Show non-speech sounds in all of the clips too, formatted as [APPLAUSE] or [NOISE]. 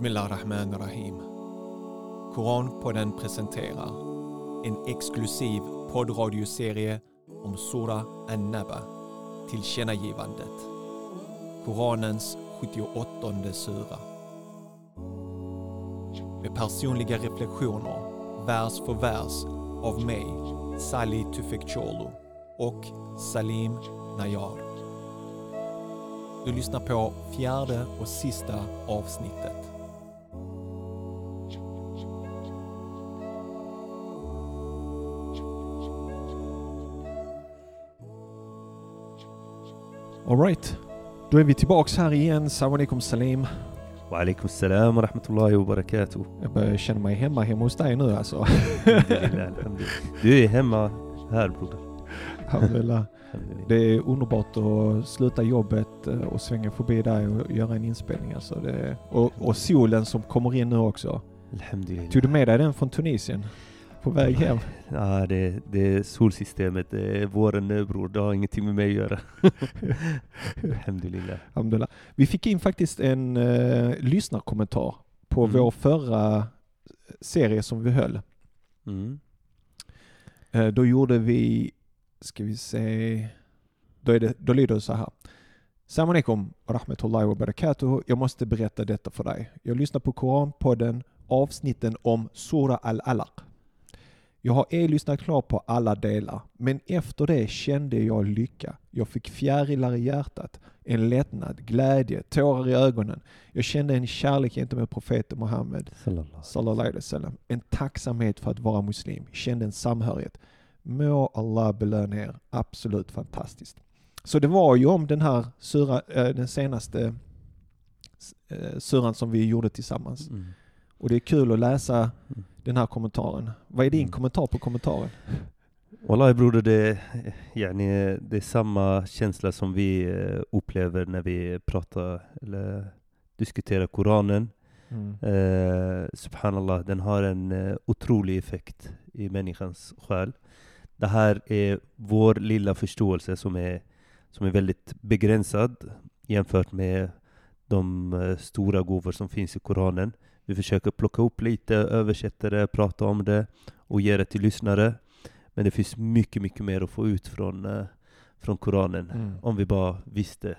Bismillah Rahman Rahim. Koranpodden presenterar en exklusiv poddradioserie om Sura An-Naba, tillkännagivandet. Koranens 78 sura. Med personliga reflektioner, vers för vers, av mig, Salih Tufekcioglu och Salim Nayar. Du lyssnar på fjärde och sista avsnittet. Alright, då är vi tillbaks här igen. Salam alaikum salim. Wa alaikum salam wa rahmatullahi wa barakatuh. Jag börjar känna mig hemma hemma hos dig nu alltså. Du är hemma här broder. Det är underbart att sluta jobbet eh, och svänga förbi dig och göra en inspelning. Alltså det, och, och solen som kommer in nu också. Tog du med dig den från Tunisien? På väg hem? Ja, det, det är solsystemet, det är våren bror. Det har ingenting med mig att göra. [LAUGHS] Alhamdulillah. Alhamdulillah. Vi fick in faktiskt en uh, lyssnarkommentar på Mm. vår förra serie som vi höll. Mm. Eh, Då gjorde vi, ska vi se, då, är det, då lyder det så här. Salam alaikum wa rahmatullahi wa barakatuh. Jag måste berätta detta för dig. Jag lyssnar på Koranpodden, avsnitten om Sura al-Alaq. Jag har ej lyssnat klart på alla delar, men efter det kände jag lycka. Jag fick fjärilar i hjärtat, en lättnad, glädje, tårar i ögonen. Jag kände en kärlek gentemot profeten Muhammed Sallallahu. sallallahu alaihi wasallam. En tacksamhet för att vara muslim. Kände en samhörighet. Må Allah belöna er. Absolut fantastiskt. Så det var ju om den här sura, eh, den senaste eh, suran som vi gjorde tillsammans. Mm. Och det är kul att läsa Mm. den här kommentaren. Vad är din Mm. kommentar på kommentaren? Wallahi broder, det, yani, det är samma känsla som vi eh, upplever när vi pratar eller diskuterar Koranen. Mm. Eh, subhanallah, den har en eh, otrolig effekt i människans själ. Det här är vår lilla förståelse som är, som är väldigt begränsad jämfört med de eh, stora gåvor som finns i Koranen. Vi försöker plocka upp lite, översätta det, prata om det och ge det till lyssnare. Men det finns mycket, mycket mer att få ut från, eh, från Koranen. Mm. Om vi bara visste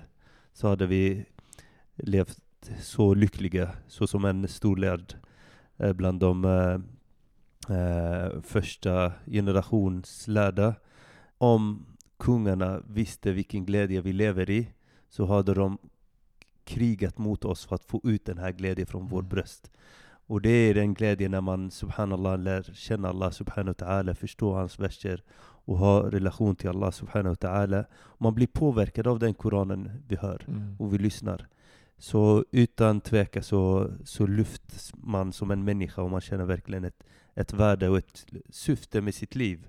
så hade vi levt så lyckliga, så som en storlärd eh, bland de eh, eh, första generations lärda. Om kungarna visste vilken glädje vi lever i så hade de krigat mot oss för att få ut den här glädjen från vår Mm. bröst. Och det är den glädjen när man subhanallah lär känna Allah subhanahu wa ta'ala, förstå hans verser och ha relation till Allah subhanahu wa ta'ala. Man blir påverkad av den Koranen vi hör Mm. och vi lyssnar. Så utan tvekan så, så lyfts man som en människa och man känner verkligen ett, ett värde och ett syfte med sitt liv.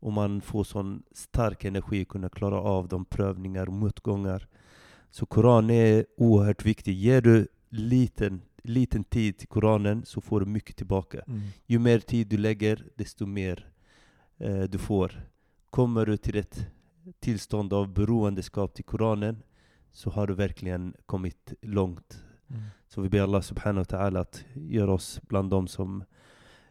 Och man får sån stark energi att kunna klara av de prövningar och motgångar. Så Koran är oerhört viktig. Ger du liten, liten tid till Koranen så får du mycket tillbaka. Mm. Ju mer tid du lägger, desto mer eh, du får. Kommer du till ett tillstånd av beroendeskap till Koranen så har du verkligen kommit långt. Mm. Så vi ber Allah subhanahu wa ta'ala att göra oss bland de som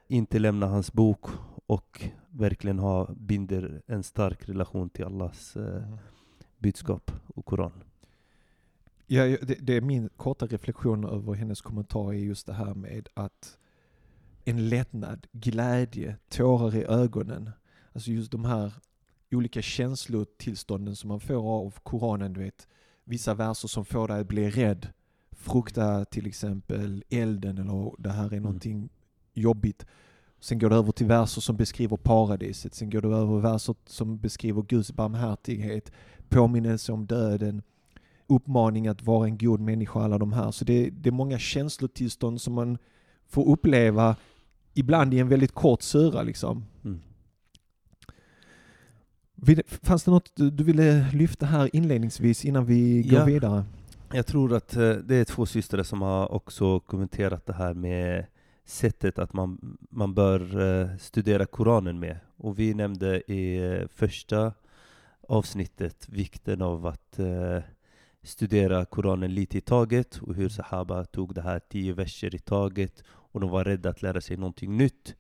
inte lämnar hans bok och verkligen ha, binder en stark relation till Allahs eh, Mm. budskap och Koran. Ja, det, det är min korta reflektion över hennes kommentar är just det här med att en lättnad, glädje, tårar i ögonen. Alltså just de här olika känslotillstånden som man får av Koranen, du vet. Vissa verser som får dig att bli rädd. Frukta till exempel elden eller det här är någonting jobbigt. Sen går det över till verser som beskriver paradiset. Sen går det över verser som beskriver Guds barmhärtighet, påminnelse om döden, uppmaning att vara en god människa, alla de här. Så det, det är många känslotillstånd som man får uppleva, ibland i en väldigt kort sura liksom. Mm. Fanns det något du ville lyfta här inledningsvis innan vi går Ja. vidare? Jag tror att eh, det är två systrar som har också kommenterat det här med sättet att man, man bör eh, studera Koranen med. Och vi nämnde i eh, första avsnittet vikten av att studera Koranen lite i taget och hur Sahaba tog det här tio verser i taget och de var rädda att lära sig någonting nytt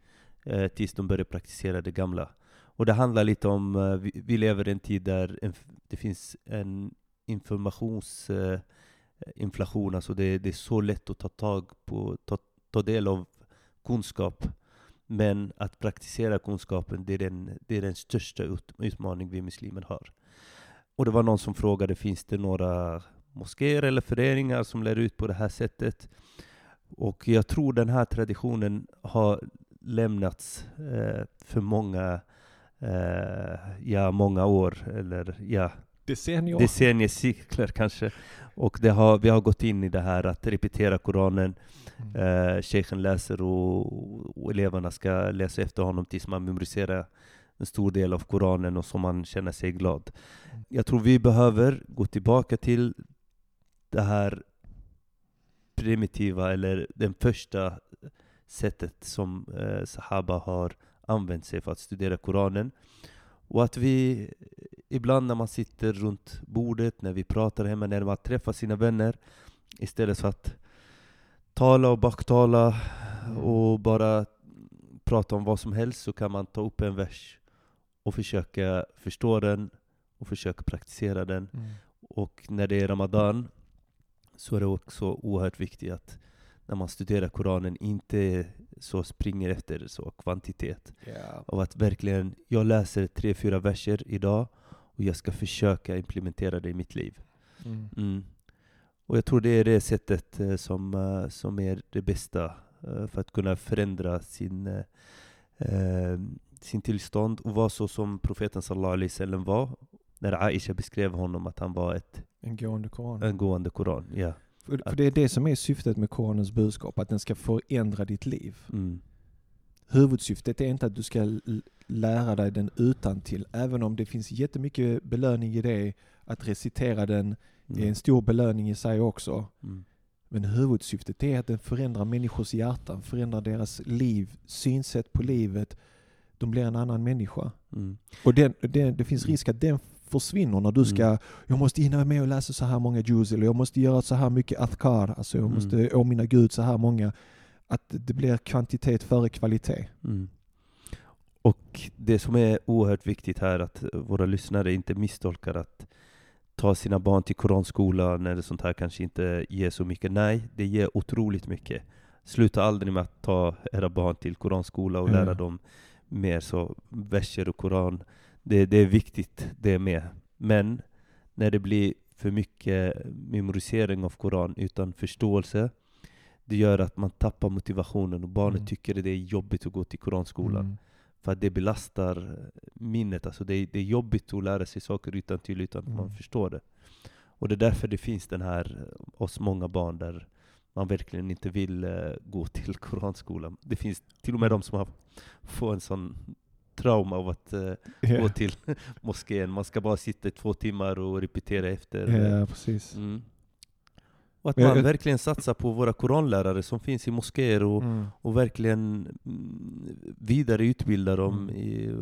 eh, tills de började praktisera det gamla. Och det handlar lite om, eh, vi, vi lever i en tid där en, det finns en informationsinflation, eh, alltså det, det, är så lätt att ta tag på, ta, ta del av kunskap. Men att praktisera kunskapen, det är den, det är den största ut, utmaning vi muslimer har. Och det var någon som frågade, finns det några moskéer eller föreningar som lär ut på det här sättet? Och jag tror den här traditionen har lämnats eh, för många, eh, ja, många år, eller ja, decennier. decenniecykler kanske. Och det har, vi har gått in i det här att repetera Koranen. Mm. Eh, Sheikhen läser och, och, eleverna ska läsa efter honom tills man memoriserar en stor del av Koranen och som man känner sig glad. Jag tror vi behöver gå tillbaka till det här primitiva, eller det första sättet som eh, Sahaba har använt sig för att studera Koranen. Och att vi ibland när man sitter runt bordet, när vi pratar hemma, när man träffar sina vänner, istället för att tala och baktala och bara prata om vad som helst, så kan man ta upp en vers och försöka förstå den och försöka praktisera den. Mm. Och när det är Ramadan så är det också oerhört viktigt att när man studerar Koranen inte så springer efter så kvantitet. Yeah. Av att verkligen, jag läser tre, fyra verser idag och jag ska försöka implementera det i mitt liv. Mm. Mm. Och jag tror det är det sättet eh, som, uh, som är det bästa uh, för att kunna förändra sin, sin tillstånd och vara så som profeten sallallahu alaihi wasallam var när Aisha beskrev honom att han var ett en gående koran. En gående koran, ja. För, för, det är det som är syftet med Koranens budskap, att den ska förändra ditt liv. Mm. Huvudsyftet är inte att du ska lära dig den utan till även om det finns jättemycket belöning i det. Att recitera den mm. är en stor belöning i sig också. Mm. Men huvudsyftet är att den förändrar människors hjärtan, förändrar deras liv, synsätt på livet. De blir en annan människa. Mm. Och den, den, det finns mm. risk att den försvinner när du ska, mm. jag måste hinna med och läsa så här många juz, eller jag måste göra så här mycket athkar, alltså jag mm. måste åminna Gud så här många. Att det blir kvantitet före kvalitet. Mm. Och det som är oerhört viktigt här, att våra lyssnare inte misstolkar att ta sina barn till koranskolan eller sånt här kanske inte ger så mycket. Nej, det ger otroligt mycket. Sluta aldrig med att ta era barn till koranskola och lära dem mer så verser och koran det, det är viktigt det med. Men när det blir för mycket memorisering av Koran utan förståelse, det gör att man tappar motivationen och barnet mm. tycker det är jobbigt att gå till Koranskolan. Mm. För att det belastar minnet. Alltså det, är, det är jobbigt att lära sig saker utan till utan att mm. man förstår det. Och det är därför det finns den här, oss många barn där man verkligen inte vill uh, gå till Koranskolan. Det finns till och med de som har fått en sån trauma av att yeah. gå till [LAUGHS] moskén. Man ska bara sitta i två timmar och repetera efter. Ja, precis. Mm. Och att man verkligen satsar på våra koranlärare som finns i moskéer och, mm. och verkligen mm, vidareutbildar dem mm. i,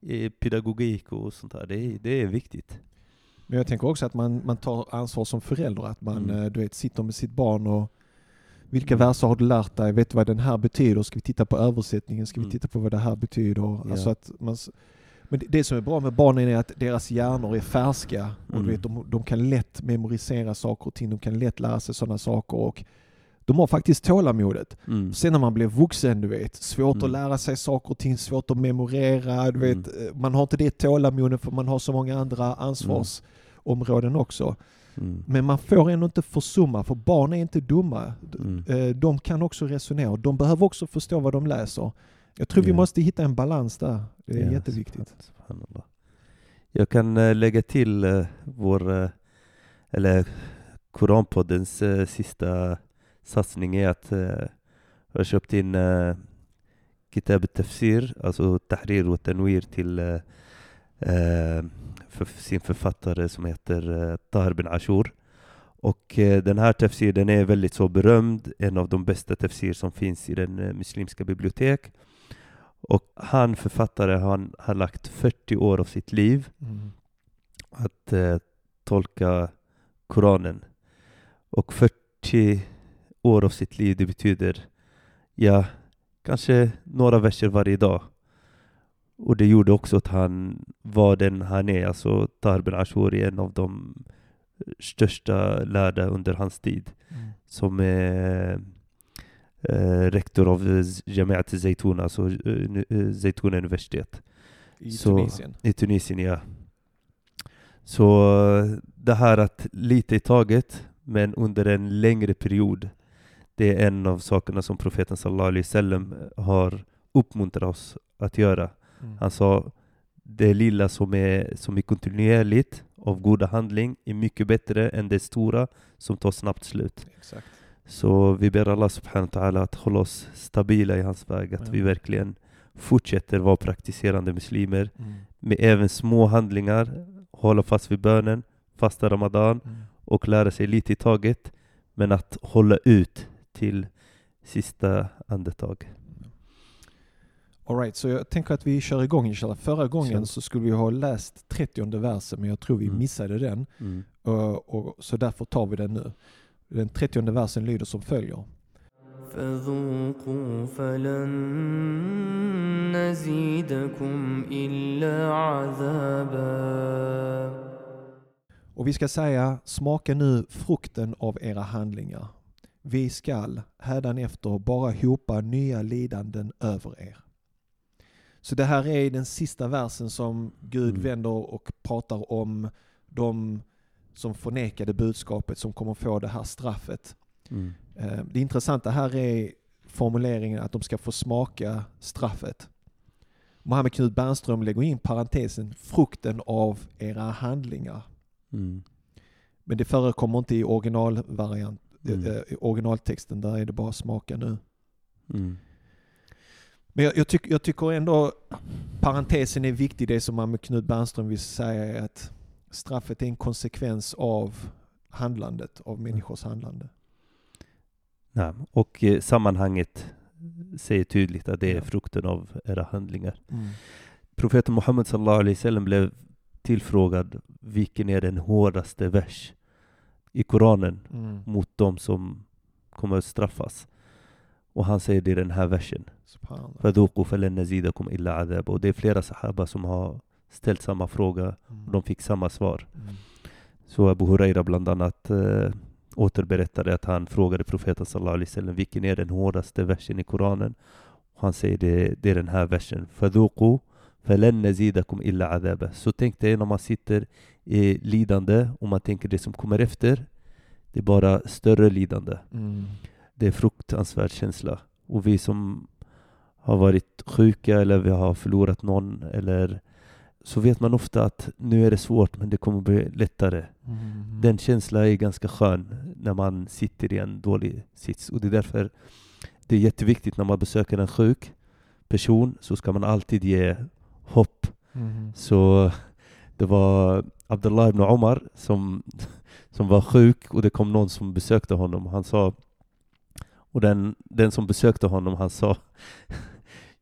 i, pedagogik och sånt där. Det är, det är viktigt. Men jag tänker också att man, man tar ansvar som förälder, att man mm. Eh, du vet, sitter med sitt barn och vilka verser har du lärt dig? Vet du vad den här betyder? Ska vi titta på översättningen? Ska vi mm. titta på vad det här betyder? Ja. Alltså att man, men det som är bra med barnen är att deras hjärnor är färska. Och mm. du vet, de, de kan lätt memorisera saker och ting. De kan lätt lära sig sådana saker. Och de har faktiskt tålamodet. Mm. Sen när man blir vuxen, du vet, svårt mm. att lära sig saker och ting, svårt att memorera. Du vet, mm. eh, man har inte det tålamodet för man har så många andra ansvarsområden också. Mm. Men man får ändå inte försumma, för barn är inte dumma. Mm. Eh, de kan också resonera. De behöver också förstå vad de läser. Jag tror vi måste hitta en balans där. Det är ja, jätteviktigt. Jag kan eh, lägga till eh, vår, eller Koranpoddens sista satsning är att jag har köpt in Kitab Tafsir, alltså Tahrir och Tanwir till för sin författare som heter eh, Tahir bin Ashur. Och eh, den här tafsir den är väldigt så berömd, en av de bästa tafsir som finns i den eh, muslimska bibliotek. Och han, författare, han har lagt 40 år av sitt liv mm. att eh, tolka Koranen. Och 40 år av sitt liv, det betyder ja, kanske några verser varje dag. Och det gjorde också att han var den han är. Alltså Ashuri är en av de största lärda under hans tid. Mm. Som är eh, rektor av Jamiat Zaytun, alltså eh, eh, Zaytuna universitet I Så- Tunisien. i Tunisien. Ja. Så det här att lite i taget, men under en längre period, det är en av sakerna som profeten sallallahu alaihi wasallam har uppmuntrat oss att göra. Mm. Sa det lilla som är, som är kontinuerligt av goda handling är mycket bättre än det stora som tar snabbt slut. Exakt. Så vi ber Allah subhanahu wa ta'ala att hålla oss stabila i hans väg, att Ja. vi verkligen fortsätter vara praktiserande muslimer Mm. med även små handlingar, hålla fast vid bönen, fasta Ramadan Mm. och lära sig lite i taget, men att hålla ut till sista andetag. All right, så jag tänker att vi kör igång inshallah. Förra gången Kör. så skulle vi ha läst 30 versen men jag tror vi Mm. missade den. Och, och, så därför tar vi den nu. Den 30 versen lyder som följer. فذوقوا فلن نزيدكم إلا عذابا Och vi ska säga, smaka nu frukten av era handlingar. Vi skall hädanefter bara hopa nya lidanden över er. Så det här är den sista versen som Gud Mm. vänder och pratar om de som förnekade budskapet som kommer få det här straffet. Mm. Eh, Det intressanta här är formuleringen att de ska få smaka straffet. Mohammed Knut Bernström lägger in parentesen frukten av era handlingar. Mm. Men det förekommer inte i originalvariant, Mm. i originaltexten, där är det bara smaka nu. Mm. Men jag, jag, tyck, jag tycker ändå parentesen är viktig, det som Mohammed Knut Bernström vill säga är att straffet är en konsekvens av handlandet, av människors handlande. Nej. Och eh, sammanhanget säger tydligt att det är Ja. frukten av era handlingar. Mm. Profeten Muhammed sallallahu alaihi wasallam blev tillfrågad vilken är den hårdaste vers i Koranen Mm. mot de som kommer att straffas. Och han säger det i den här versen. Faduqu falen illa adab. Och det är flera sahaba som har ställt samma fråga mm. och de fick samma svar. Mm. Så Abu Huraira bland annat äh, återberättade att han frågade profeten sallallahu alaihi wasallam vilken är den hårdaste versen i Koranen? Och han säger det, det är den här versen. Faduqu falen illa adab. Så tänk dig när man sitter i lidande och man tänker det som kommer efter, det är bara större lidande. Mm. Det är fruktansvärd känsla. Och vi som har varit sjuka eller vi har förlorat någon eller så vet man ofta att nu är det svårt men det kommer bli lättare. Mm. Den känslan är ganska skön när man sitter i en dålig sits och det är därför det är jätteviktigt när man besöker en sjuk person så ska man alltid ge hopp. Mm. Så det var Abdullah ibn Omar som, som var sjuk och det kom någon som besökte honom. Han sa och den, den som besökte honom han sa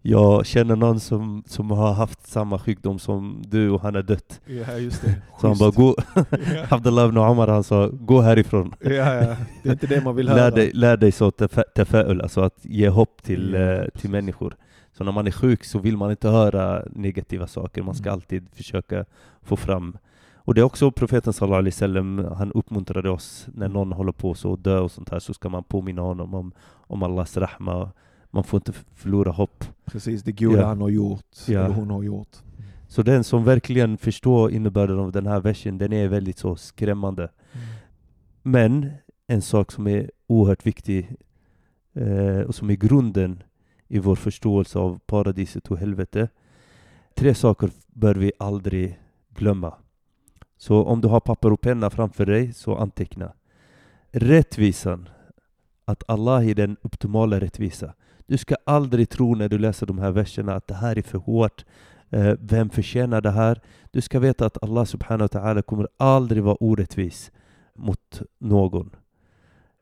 Jag känner någon som, som har haft samma sjukdom som du och han är dött. Ja, just det. Så han bara, gå, ja. [LAUGHS] [LAUGHS] Abdullah ibn Omar han sa, gå härifrån. ja, ja. Det är inte det man vill höra. Lär dig, lär dig så tefa'ul, alltså att ge hopp till, Ja, eh, till människor. Så när man är sjuk så vill man inte höra negativa saker, man ska Mm. alltid försöka få fram och det är också profeten sallallahu alaihi wasallam, han uppmuntrade oss när Mm. någon håller på så och dö och sånt här så ska man påminna honom om, om Allahs rahma. Man får inte förlora hopp. Precis, det goda Ja. han har gjort, Ja. eller hon har gjort. Så den som verkligen förstår innebörden av den här versen, den är väldigt så skrämmande. Men en sak som är oerhört viktig eh, och som är grunden i vår förståelse av paradiset och helvete. Tre saker bör vi aldrig glömma. Så om du har papper och penna framför dig, så anteckna. Rättvisan. Att Allah är den optimala rättvisa. Du ska aldrig tro när du läser de här verserna att det här är för hårt. Eh, vem förtjänar det här? Du ska veta att Allah subhanahu wa ta'ala kommer aldrig vara orättvis mot någon.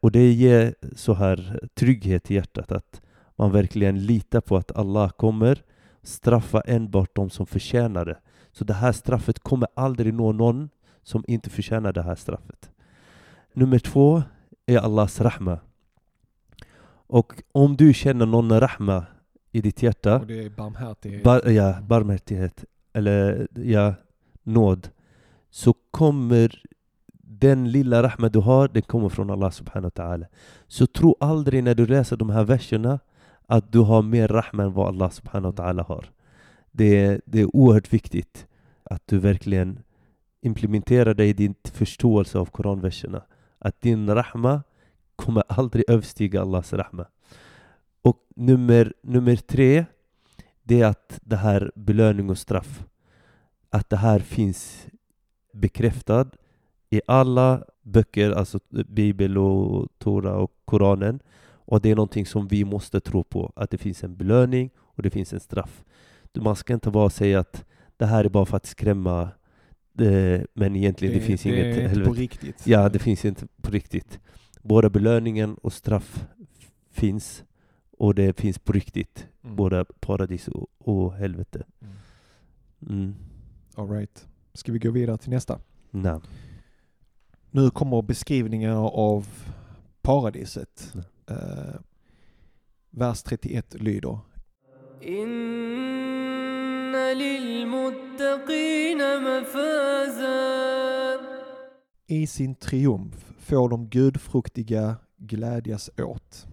Och det ger så här trygghet i hjärtat att man verkligen litar på att Allah kommer straffa enbart de som förtjänar det. Så det här straffet kommer aldrig nå någon som inte förtjänar det här straffet. Nummer två är Allahs rahma. Och om du känner någon rahma i ditt hjärta, Och det är barmhärtighet. bar, ja, barmhärtighet, eller ja, nåd, så kommer den lilla rahma du har, den kommer från Allah subhanahu wa ta'ala. Så tro aldrig när du läser de här verserna att du har mer rahma än vad Allah subhanahu wa ta'ala har. Det är, det är oerhört viktigt att du verkligen implementerar det i din förståelse av koranverserna. Att din rahma kommer aldrig överstiga Allahs rahma. Och nummer, nummer tre, det är att det här belöning och straff, att det här finns bekräftad i alla böcker, alltså Bibel och Tora och Koranen. Och det är någonting som vi måste tro på, att det finns en belöning och det finns en straff. Man ska inte bara säga att det här är bara för att skrämma, eh, men egentligen det, finns det inget är inte helvete. på riktigt. Ja, det finns inte på riktigt. Både belöningen och straff finns, och det finns på riktigt. Mm. Både paradis och, och helvete. Mm. Mm. All right. Ska vi gå vidare till nästa? Nej. Nu kommer beskrivningen av paradiset. Eh, vers 31 lyder إن للمتقين مفازا I sin triumf får de gudfruktiga glädjas åt.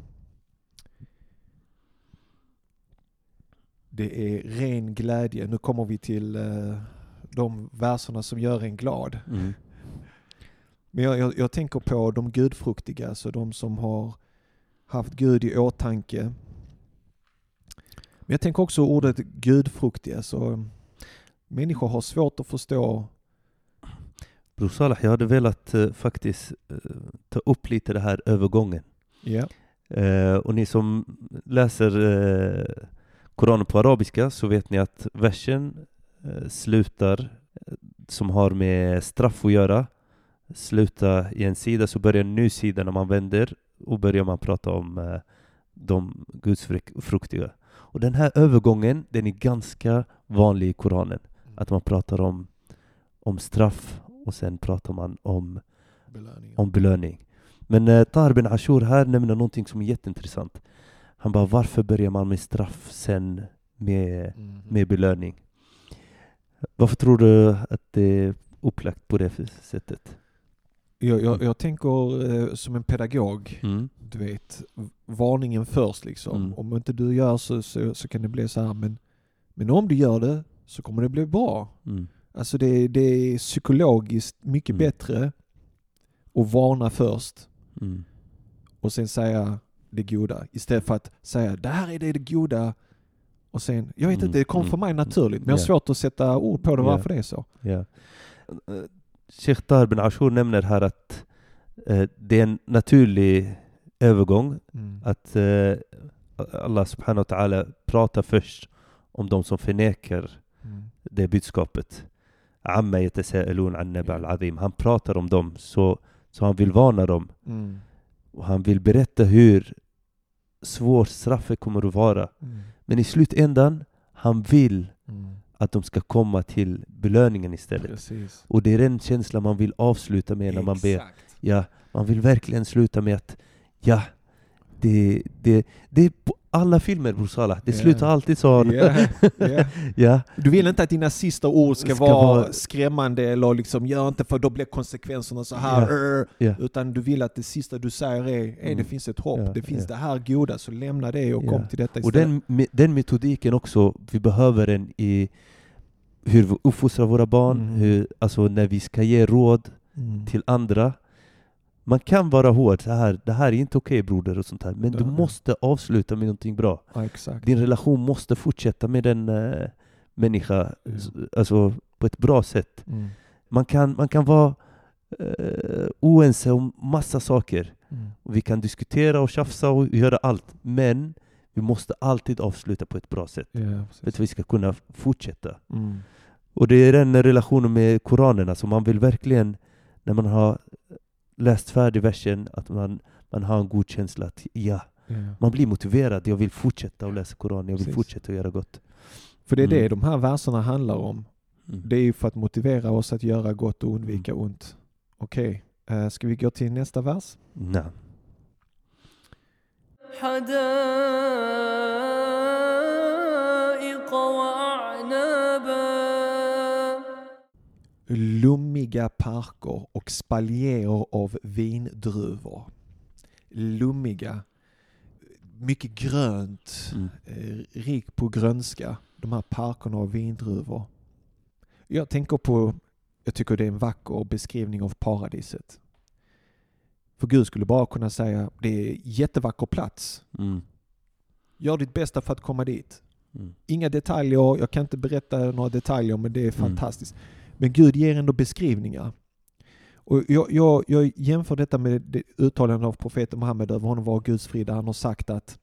Det är ren glädje. Nu kommer vi till eh, de verserna som gör en glad. Mm. Men jag, jag, jag tänker på de gudfruktiga, alltså de som har haft Gud i åtanke. men jag tänker också ordet gudfruktiga, så människor har svårt att förstå Bror Salah, jag hade velat eh, faktiskt eh, ta upp lite det här övergången. Ja. Eh, och ni som läser eh, Koranen på arabiska så vet ni att versen eh, slutar, eh, som har med straff att göra, slutar i en sida så börjar en ny sida när man vänder och börjar man prata om de gudsfruktiga. Och den här övergången, den är ganska vanlig i Koranen. Att man pratar om, om straff och sen pratar man om belöningen. om belöning. Men eh, Tahir bin Ashur här nämner någonting som är jätteintressant. Han bara, varför börjar man med straff sen med, Mhm. med belöning? Varför tror du att det är upplagt på det sättet? Jag, jag, jag tänker eh, som en pedagog, Mm. du vet, varningen först liksom. Mm. Om inte du gör så, så, så kan det bli så här, men, men om du gör det så kommer det bli bra. Mm. Alltså det, det är psykologiskt mycket Mm. bättre att varna först Mm. och sen säga det goda. Istället för att säga det här är det, det goda och sen, jag vet Mm, inte, det kom mm, för mig naturligt men jag har svårt att sätta ord på det varför det är så. Ja. Sheikh Tahir bin Ashur nämner här att eh, det är en naturlig övergång att eh, Allah subhanahu wa ta'ala pratar först om de som förnekar Mm. det budskapet. Amma an al-azim. Han pratar om dem, så, så han vill varna dem. Mm. Och han vill berätta hur svårt straffet kommer att vara. Mm. Men i slutändan, han vill Mm. Att de ska komma till belöningen istället. Precis. Och det är den känslan man vill avsluta med när man ber. Exakt. Ja, man vill verkligen sluta med att ja, det, det, det är på alla filmer Bror Salah. Det Ja. slutar alltid så. Ja, ja. [LAUGHS] ja. Du vill inte att dina sista ord ska, Ska vara, vara- skrämmande eller liksom gör inte för då blir konsekvenserna så här. Utan du vill att det sista du säger är, "Ey, det Mm. finns ett hopp, det finns det här goda, så lämna det och kom till detta Och istället. den, me- den metodiken också, vi behöver den i hur vi uppfostrar våra barn, Mm. hur, alltså när vi ska ge råd Mm. till andra. Man kan vara hård, så här, det här är inte okej broder och sånt här, men du Ja. måste avsluta med någonting bra. Ja. Din relation måste fortsätta med den uh, människa, s- alltså på ett bra sätt. Mm. Man kan, man kan vara uh, oense om massa saker. Mm. Vi kan diskutera och tjafsa och göra allt, men vi måste alltid avsluta på ett bra sätt. Ja, För att vi ska kunna fortsätta. Mm. Och det är den relationen med Koranen, alltså man vill verkligen, när man har läst färdig versen, att man, man har en god känsla att ja, yeah. man blir motiverad. Jag vill fortsätta att läsa Koranen, jag vill Precis. fortsätta att göra gott. För det är mm. det de här verserna handlar om. Mm. Det är ju för att motivera oss att göra gott och undvika mm. ont. Okej, okay. Uh, ska vi gå till nästa vers? Nej. Lummiga parker och spaljerer av vindruvor. Lummiga, mycket grönt, Mm. eh, rik på grönska. De här parkerna av vindruvor. Jag tänker på, jag tycker det är en vacker beskrivning av paradiset. För Gud skulle bara kunna säga, det är en jättevacker plats. Mm. Gör ditt bästa för att komma dit. Mm. Inga detaljer, jag kan inte berätta några detaljer men det är Mm. Men Gud ger ändå beskrivningar. Och jag, jag, jag jämför detta med det uttalande av profeten Muhammed över honom var Guds frid där han har sagt att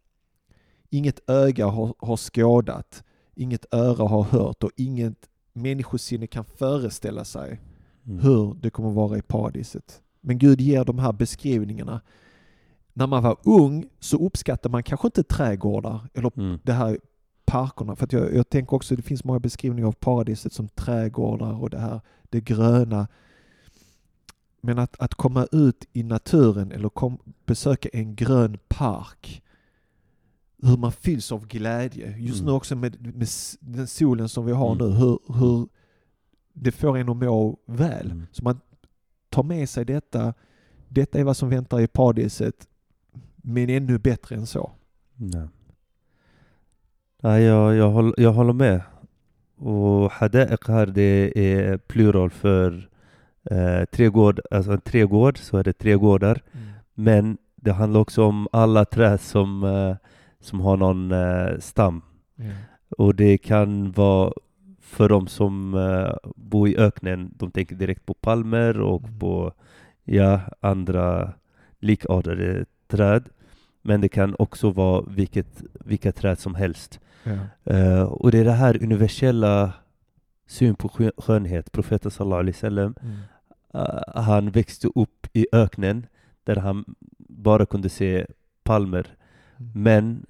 inget öga har, har skådat, inget öra har hört och inget människosinne kan föreställa sig Mm. hur det kommer vara i paradiset. Men Gud ger de här beskrivningarna. När man var ung så uppskattade man kanske inte trädgårdar eller Mm. det här parkerna. För att jag, jag tänker också, det finns många beskrivningar av paradiset som trädgårdar och det här, det gröna. Men att, att komma ut i naturen eller kom, besöka en grön park, hur man fylls av glädje. Just Mm. nu också med, med den solen som vi har Mm. nu, hur, hur det får en att må väl. Mm. Så man tar med sig detta, detta är vad som väntar i paradiset, men ännu bättre än så. Nej. Nej, jag, jag, håller, jag håller med. Och hada'iq här det är plural för eh, trädgård, alltså en trädgård, så är det trädgårdar. Men det handlar också om alla träd som, eh, som har någon eh, stam. Ja. Och det kan vara för de som eh, bor i öknen, de tänker direkt på palmer och Mm. på ja, andra likartade träd. Men det kan också vara vilket, vilka träd som helst. Ja. Eh, och det är det här universella syn på skö- skönhet. Profeten sallallahu alaihi wasallam, Mm. eh, han växte upp i öknen där han bara kunde se palmer. Mm. Men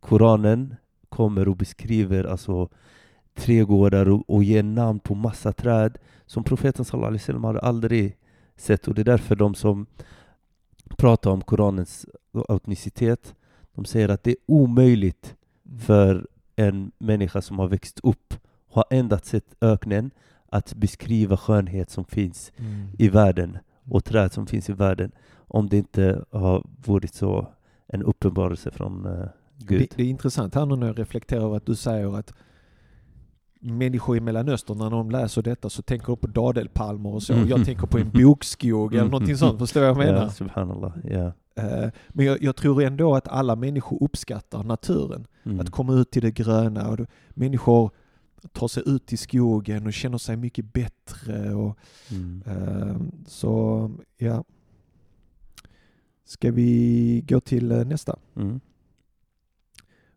Koranen kommer och beskriver alltså trädgårdar och, och ger namn på massa träd som profeten sallallahu alaihi wasallam hade aldrig sett. Och det är därför de som pratar om Koranens autenticitet, de säger att det är omöjligt. För en människa som har växt upp, har endast sett öknen, att beskriva skönhet som finns Mm. i världen och träd som finns i världen om det inte har varit så en uppenbarelse från eh, Gud. Det, det är intressant här nu när jag reflekterar över att du säger att människor i Mellanöstern, när de läser detta så tänker de på dadelpalmer och så. Mm. [LAUGHS] Jag tänker på en bokskog eller någonting sånt. Förstår du vad jag menar? Ja, subhanallah. Ja. Eh, men jag, jag, tror ändå att alla människor uppskattar naturen. Mm. Att komma ut till det gröna. Och människor tar sig ut i skogen och känner sig mycket bättre. Och, mm. eh, så ja. Ska vi gå till eh, nästa? Mm.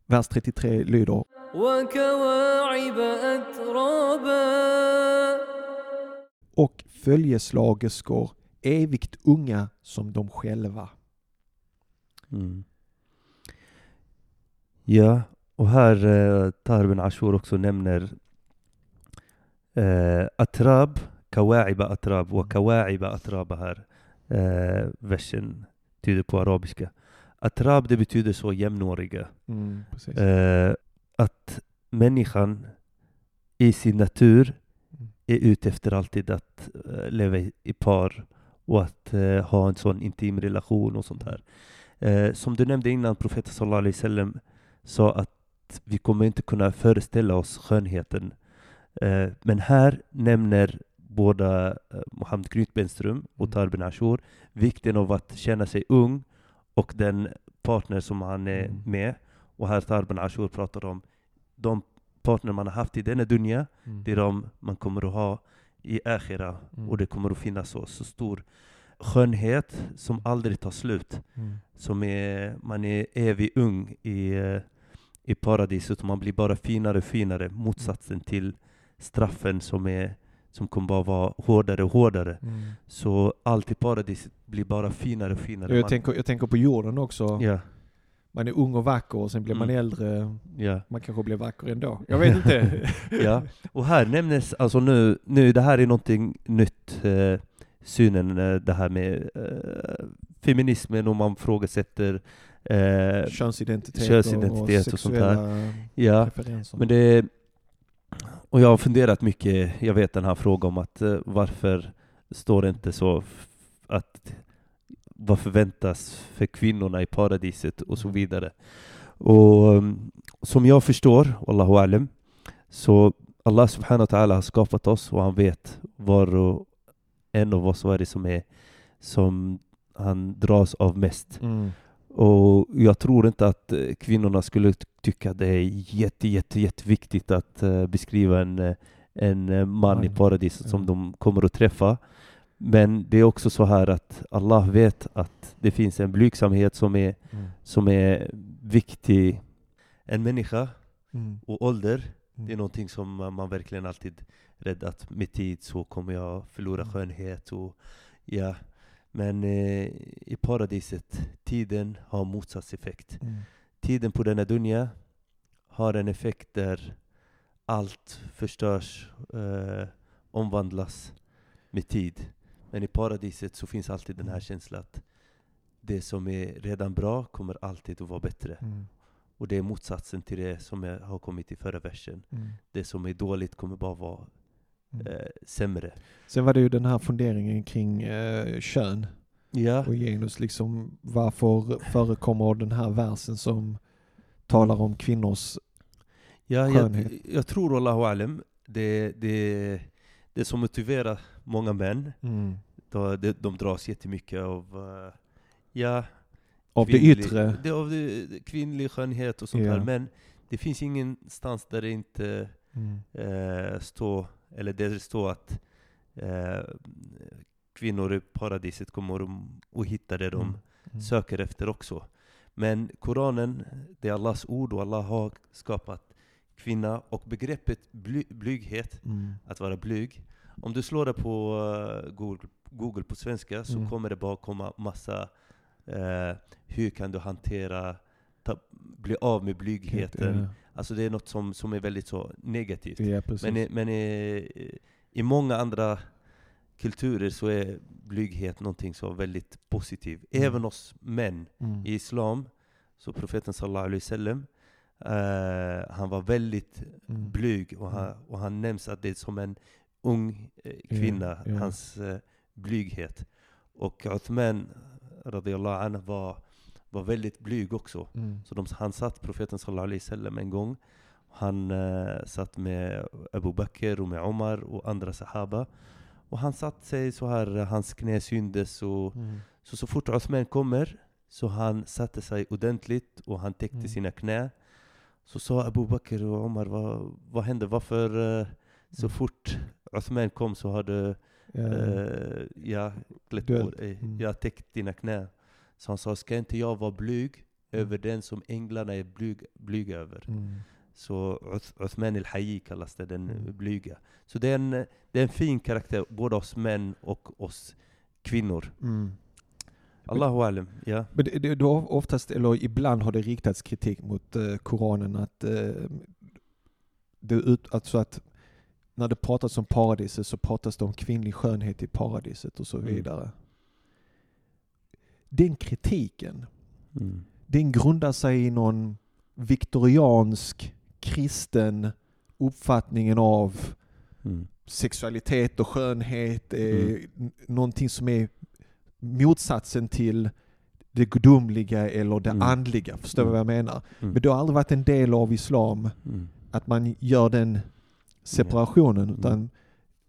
Vers 33 lyder. Och följeslagerskor evigt unga som de själva. Mm. Ja, och här eh, Tahir bin Ashur också nämner eh, atrab, kawa'iba atrab och kawa'iba atraba här. Eh, versen tyder på arabiska. Atrab det betyder så jämnåriga. Mm. Eh, att människan i sin natur Mm. är ute efter alltid att eh, leva i, i par och att eh, ha en sån intim relation och sånt här. Eh, som du nämnde innan, profeten sallallahu alaihi wasallam sa att vi kommer inte kunna föreställa oss skönheten. Eh, men här nämner båda eh, Mohammed Grytbenström och Mm. Tar bin Ashur vikten av att känna sig ung och den partner som han är Mm. med. Och här Tar bin Ashur pratar om de partner man har haft i denna dunja Mm. det är de man kommer att ha i Akhira Mm. och det kommer att finnas så, så stor skönhet som aldrig tar slut. Mm. Som är, man är evig ung i, eh, i paradiset och man blir bara finare och finare. Motsatsen till straffen som, är, som kommer bara vara hårdare och hårdare. Mm. Så allt i paradiset blir bara finare och finare. Jag, Man- tänker, jag tänker på jorden också. Ja, Man är ung och vacker och sen blir man Mm. äldre. ja. Man kanske blir vacker ändå. [LAUGHS] Jag vet inte. Ja, och här nämnes, alltså nu, nu det här är någonting nytt. Eh, synen, eh, det här med eh, feminismen och man frågasätter eh, Könsidentitet, könsidentitet och, och sånt sexuella ja, men det och jag har funderat mycket, jag vet den här frågan om att eh, varför står det inte så att vad förväntas för kvinnorna i paradiset och så Mm. vidare. Och um, som jag förstår, Allahu alam, så Allah subhanahu wa ta'ala har skapat oss och han vet var och en av oss vad är det som är som han dras av mest. Mm. Och jag tror inte att eh, kvinnorna skulle ty- tycka det är jätte, jätte, jätteviktigt att eh, beskriva en, eh, en man i paradiset som de kommer att träffa. Men det är också så här att Allah vet att det finns en blygsamhet som är, Mm. som är viktig. En människa Mm. och ålder, Mm. det är någonting som man verkligen alltid rädd att med tid så kommer jag förlora Mm. skönhet. Och, ja. Men eh, i paradiset, tiden har motsatseffekt. Mm. Tiden på denna dunja har en effekt där allt förstörs, eh, omvandlas med tid. Men i paradiset så finns alltid den här känslan att det som är redan bra kommer alltid att vara bättre. Mm. Och det är motsatsen till det som är, har kommit i förra versen. Mm. Det som är dåligt kommer bara vara Mm. Eh, sämre. Sen var det ju den här funderingen kring eh, kön Ja, och genus. Liksom, varför förekommer den här versen som talar om kvinnors... ja jag, skönhet. jag tror Allahu alam, det, det, det som motiverar många män Mm. Då, de, de dras jättemycket av eh, ja, Av det kvinnlig- yttre. Det, av det, det, kvinnlig skönhet och sånt Ja. här. Men det finns ingenstans där det inte Mm. eh, står, eller där det står att eh, kvinnor i paradiset kommer att- att hitta det de Mm. Mm. söker efter också. Men Koranen, det är Allahs ord och Allah har skapat kvinna och begreppet bly, blyghet Mm. att vara blyg. Om du slår det på eh, Google, Google på svenska så Mm. kommer det bara komma massa eh, hur kan du hantera, ta, bli av med blygheten. Ja. Alltså det är något som, som är väldigt så negativt. Ja. Men, men i, i många andra kulturer så är blyghet någonting så väldigt positivt. Mm. Även hos män. mm. I islam, så profeten sallallahu alaihi wasallam, eh, han var väldigt Mm. blyg och han, och han nämns att det är som en ung eh, kvinna, ja. hans eh, blyghet. Och Uthman radiallahu anhu var, var väldigt blyg också. Mm. Så de, han satt profeten sallallahu alaihi wasallam en gång. Han eh, satt med Abu Bakr och med Omar och andra sahaba. Och han satt sig så här, hans knä syndes och Mm. så, så fort Uthman kommer så han satte sig ordentligt och han täckte Mm. sina knä. Så sa Abu Bakr och Omar, vad, vad hände? Varför eh, så Mm. fort Uthman kom så hade Ja. eh, jag klätt Mm. jag täckt dina knä. Så han sa, ska inte jag vara blyg Mm. över den som änglarna är blyg, blyga över? Mm. Så Uth- Uthman el-Hayy kallas det, den Mm. blyga. Så det är, en, det är en fin karaktär, både hos män och oss kvinnor. Mm. Allahu alam, ja. Men det, det, då oftast, eller ibland har det riktats kritik mot eh, Koranen att eh, det ut, alltså att när det pratas om paradiset så pratas det om kvinnlig skönhet i paradiset och så Mm. Den kritiken, Mm. den grundar sig i någon viktoriansk kristen uppfattningen av Mm. sexualitet och skönhet är Mm. n- någonting som är motsatsen till det gudomliga eller det Mm. andliga. Förstår du Mm. vad jag menar? Mm. Men det har aldrig varit en del av islam Mm. att man gör den separationen. Mm. Utan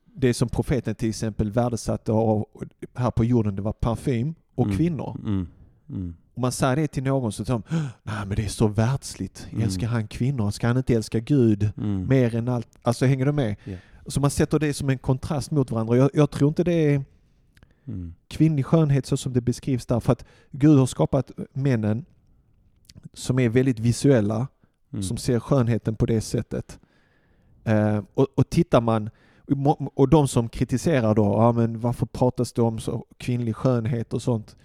det som profeten till exempel värdesatte av, här på jorden, det var parfym och Mm. kvinnor. Mm. Mm. Om man säger det till någon så säger de, nej men det är så världsligt. Mm. Älskar han kvinnor? Ska han inte älska Gud Mm. mer än allt? Alltså hänger du med? Ja. Så man sätter det som en kontrast mot varandra. Jag, jag tror inte det är Mm. kvinnlig skönhet så som det beskrivs där. För att Gud har skapat männen som är väldigt visuella, som ser skönheten på det sättet. Eh, och, och tittar man, och de som kritiserar då, ja men varför pratas det om så kvinnlig skönhet och sånt?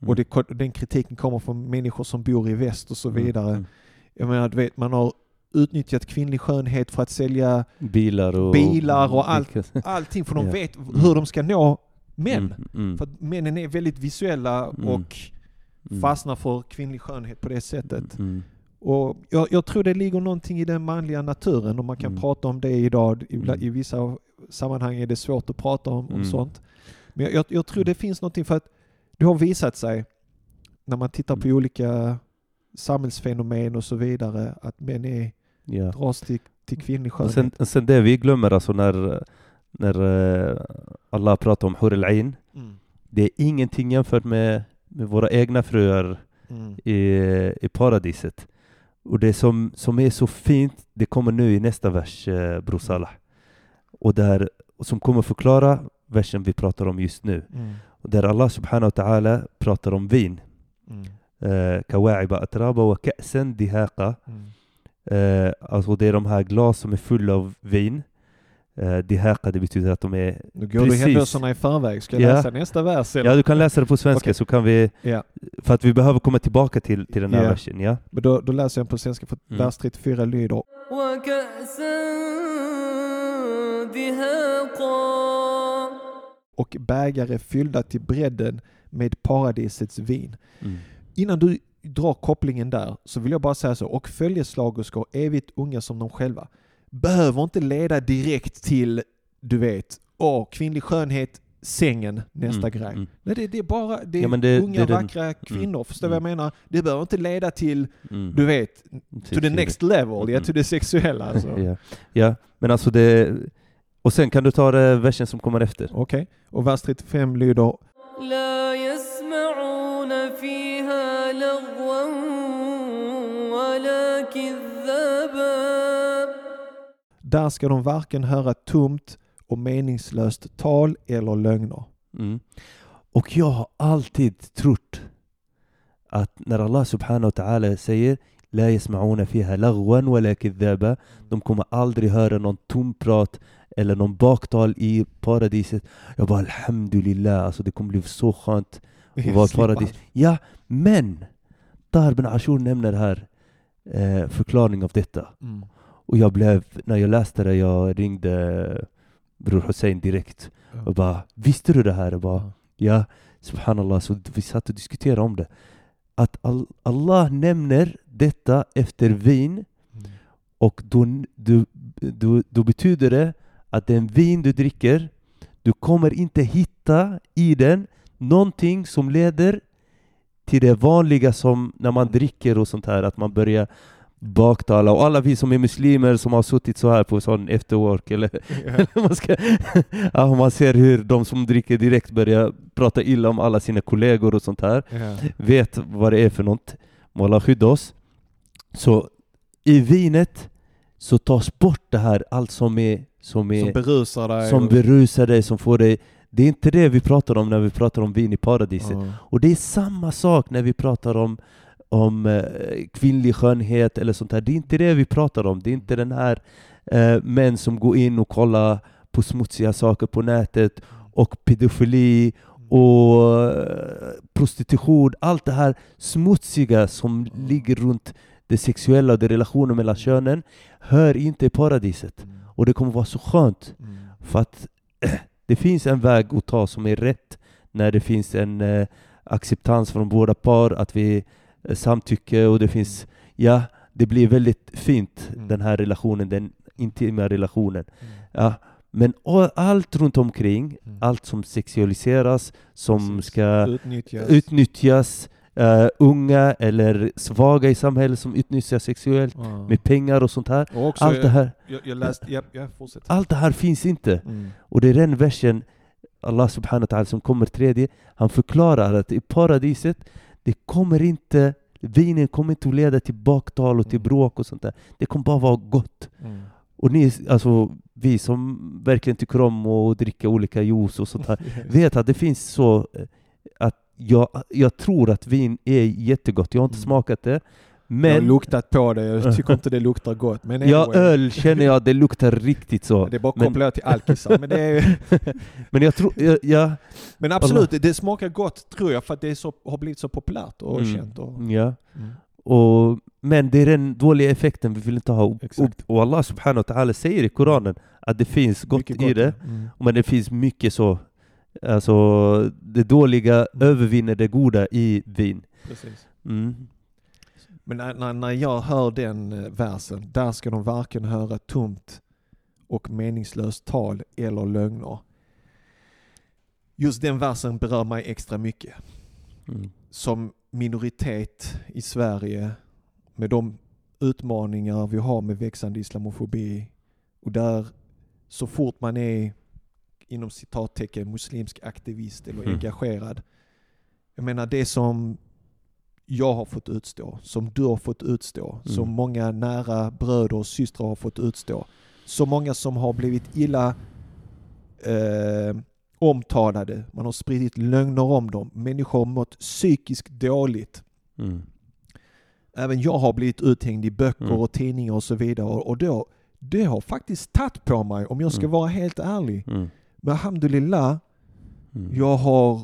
Mm. Och det, den kritiken kommer från människor som bor i väst och så Mm. vidare. Mm. Jag menar, du vet, man har utnyttjat kvinnlig skönhet för att sälja Bilar och... Bilar och. Vilka- [LAUGHS] allting för de Ja. vet hur de ska nå män. Mm, mm, För att männen är väldigt visuella Mm. och fastnar för kvinnlig skönhet på det sättet. mm, Och jag, jag tror det ligger någonting i den manliga naturen och man kan Mm. prata om det idag. I, Mm. I vissa sammanhang är det svårt att prata om, om Mm. sånt. Men jag, jag, tror det finns någonting för att det har visat sig när man tittar på Mm. olika samhällsfenomen och så vidare att män är, ja. dras till, till kvinnlig skönhet. sen, sen det vi glömmer alltså när, när eh, Allah pratar om Hur al-Ain, Mm. det är ingenting jämfört med, med våra egna fruar Mm. i, i paradiset. Och det som, som är så fint, det kommer nu i nästa vers, eh, Bror Salah. Och där, som kommer förklara versen vi pratar om just nu. Mm. Och där Allah subhanahu wa ta'ala pratar om vin. Mm. Eh, Kawa'iba atraba wa ka'san dihaqa. Mm. Eh, alltså det är de här glas som är fulla av vin. Eh, det det betyder att de är... Nu går precis. du händelserna i förväg. Ska jag ja. läsa nästa vers? Eller? Ja, du kan läsa det på svenska okay. så kan vi... Ja. För att vi behöver komma tillbaka till, till den här ja. versen. Ja. Men då, då läser jag på svenska för mm. vers 34 lyder... Och bägare fyllda till bredden med paradisets vin. Mm. Innan du drar kopplingen där så vill jag bara säga så. Och följeslagerskor evigt unga som de själva behöver inte leda direkt till, du vet, åh, kvinnlig skönhet, sängen, nästa Mm, grej. mm. Nej, det, det är bara det är Ja, men det- unga det är den- vackra kvinnor, förstår du mm. vad jag menar? Det behöver inte leda till, Mm. du vet, to the Till- next level, ja, Mm. till det sexuella alltså. [LAUGHS] ja. ja, men alltså det... Och sen kan du ta det versen som kommer efter. Okej, och vers 35 lyder لا يسمعون فيها لغوا ولا كذابا där ska de varken höra tomt och meningslöst tal eller lögner. Mm. Och jag har alltid trott att när Allah subhanahu wa ta'ala säger La yasma'una fiha lagwan wala kidhaba De kommer aldrig höra någon tomprat eller någon baktal i paradiset. Jag bara alhamdulillah, alltså det kommer bli så skönt att vara i Slippa. paradis. Ja, men Tahar bin Ashur nämner här eh, förklaring av detta. Mm. Och jag blev, när jag läste det, jag ringde Bror Hussein direkt och bara Visste du det här? Jag bara Ja, subhanallah, så vi satt och diskuterade om det. Att Al- Allah nämner detta efter vin Mm. och då, då, då, då betyder det att den vin du dricker, du kommer inte hitta i den någonting som leder till det vanliga som när man dricker och sånt här, att man börjar baktala. Och alla vi som är muslimer som har suttit så här på sån efterwork eller [LAUGHS] [LAUGHS] Ja. man, ska, [LAUGHS] ja, man ser hur de som dricker direkt börjar prata illa om alla sina kollegor och sånt här. Ja. Vet vad det är för något. Må Allah skydda oss. Så i vinet så tas bort det här, allt som är som, är, Som berusar dig. som berusar dig, som får dig... Det är inte det vi pratar om när vi pratar om vin i paradiset. Ja. Och det är samma sak när vi pratar om, om eh, kvinnlig skönhet eller sånt här. Det är inte det vi pratar om. Det är inte den här eh, män som går in och kollar på smutsiga saker på nätet och pedofili och eh, prostitution. Allt det här smutsiga som ligger runt det sexuella och det relationen mellan könen hör inte i paradiset. Och det kommer vara så skönt för att eh, det finns en väg att ta som är rätt när det finns en eh, acceptans från båda par, att vi eh, samtycker och det finns, ja, det blir väldigt fint Mm. den här relationen, den intima relationen. Mm. Ja, men allt runt omkring, Mm. allt som sexualiseras, som Precis. ska Utnyttjas. utnyttjas, eh, unga eller svaga i samhället som utnyttjas sexuellt Ja. med pengar och sånt här. Och också, Allt det här, Jag, jag läste, ja, ja fortsätt. allt det här finns inte. Mm. Och det är den versen, Allah subhanahu wa ta'ala som kommer tredje, han förklarar att i paradiset, det kommer inte, vinen kommer inte att leda till baktal och till Mm. bråk och sånt där. Det kommer bara vara gott. Mm. Och ni, alltså vi som verkligen tycker om att dricka olika juice och sånt här, [LAUGHS] vet att det finns så eh, att jag, jag tror att vin är jättegott. Jag har inte Mm. smakat det. Jag har Men luktat på det, jag tycker inte det luktar gott. Men ja, anyway, öl känner jag, det luktar riktigt så. Det är bara att Men- koppla till alkisar. Men, det är, [LAUGHS] Men jag tror, ja, ja, men absolut, det smakar gott tror jag för att det så, har blivit så populärt och Mm. känt. Och, ja. mm. Och, men det är den dåliga effekten vi vill inte ha. Exakt. och Allah subhanahu wa ta'ala säger i Koranen att det finns gott, Mycket i det, Mm. men det finns mycket så Alltså, det dåliga övervinner det goda i vin. Precis. Mm. Men när, när, jag hör den eh, versen, där ska de varken höra tomt och meningslöst tal eller lögner. Just den versen berör mig extra mycket. Mm. Som minoritet i Sverige med de utmaningar vi har med växande islamofobi och där så fort man är inom citattecken muslimsk aktivist eller Mm. engagerad. Jag menar det som jag har fått utstå, som du har fått utstå, Mm. som många nära bröder och systrar har fått utstå. Så många som har blivit illa eh, omtalade, man har spridit lögner om dem, människor har mått psykiskt dåligt. Mm. Även jag har blivit uthängd i böcker Mm. och tidningar och så vidare. Och då, det har faktiskt tagit på mig, om jag ska Mm. vara helt ärlig. Mm. Men alhamdulillah, Mm. jag har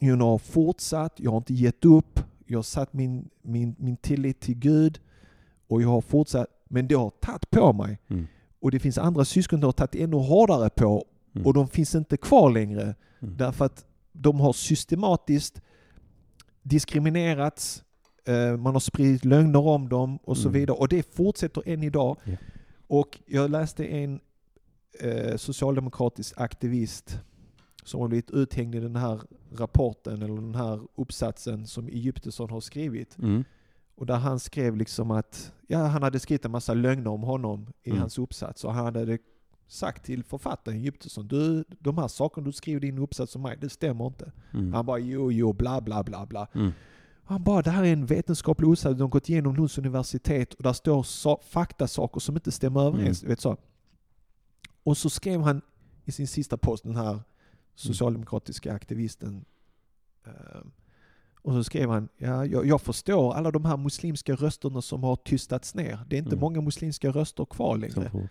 you know, fortsatt, jag har inte gett upp. Jag har satt min, min, min tillit till Gud och jag har fortsatt. Men det har tagit på mig. Mm. Och det finns andra syskon som har tagit ännu hårdare på Mm. och de finns inte kvar längre. Mm. Därför att de har systematiskt diskriminerats, eh, man har spridit lögner om dem och så Mm. vidare. Och det fortsätter än idag. Ja. Och jag läste en eh, socialdemokratisk aktivist som har blivit uthängd i den här rapporten eller den här uppsatsen som Egyptesson har skrivit. Mm. Och där han skrev liksom att, ja han hade skrivit en massa lögner om honom i Mm. hans uppsats och han hade sagt till författaren Egyptesson, du, de här sakerna du skriver i din uppsats om mig, det stämmer inte. Mm. Han bara jo, jo, bla bla bla bla. Mm. Han bara, det här är en vetenskaplig uppsats, de har gått igenom Lunds universitet och där står sa- faktasaker som inte stämmer överens. Mm. Vet så. Och så skrev han i sin sista post, den här socialdemokratiska aktivisten, eh, och så skrev han, ja, jag, jag förstår alla de här muslimska rösterna som har tystats ner. Det är inte Mm. många muslimska röster kvar längre Som.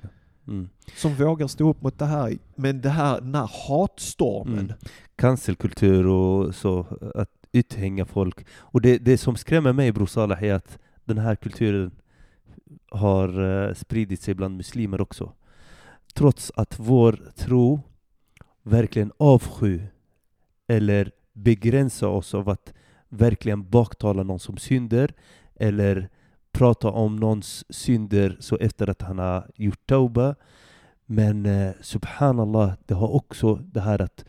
Mm. som vågar stå upp mot det här. Men det här, den här hatstormen. Mm. Cancelkultur och så, att uthänga folk. Och det, det som skrämmer mig Bror Salah är att den här kulturen har uh, spridit sig bland muslimer också. Trots att vår tro verkligen avsky eller begränsa oss av att verkligen baktala någon som synder eller prata om någons synder så efter att han har gjort tauba. Men eh, subhanallah, det har också det här att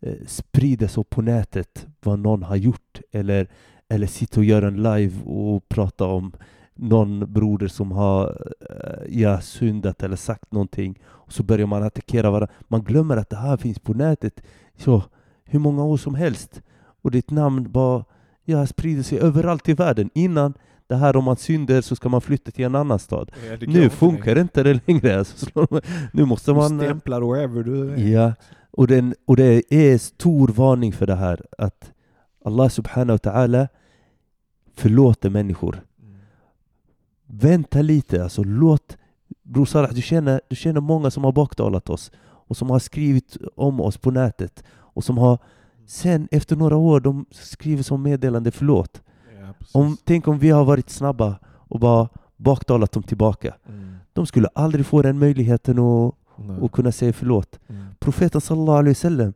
eh, sprida så på nätet vad någon har gjort eller, eller sitta och göra en live och prata om någon broder som har eh, ja, syndat eller sagt någonting och så börjar man attackera varandra. Man glömmer att det här finns på nätet så hur många år som helst och ditt namn bara ja, sprider sig överallt i världen. Innan det här om man synder så ska man flytta till en annan stad. Ja, det Nu funkar längre. inte det längre. Alltså, så nu måste Du man... stämplar wherever du är. Ja, och, den, och det är stor varning för det här att Allah subhanahu wa ta'ala förlåter människor. Mm. Vänta lite, alltså låt Bror Salah, du känner, du känner många som har baktalat oss och som har skrivit om oss på nätet och som har sen efter några år de skriver som meddelande förlåt. Ja. Om, tänk om vi har varit snabba och bara baktalat dem tillbaka. Mm. De skulle aldrig få den möjligheten att, att kunna säga förlåt. Mm. Profeten sallallahu alaihi wasallam,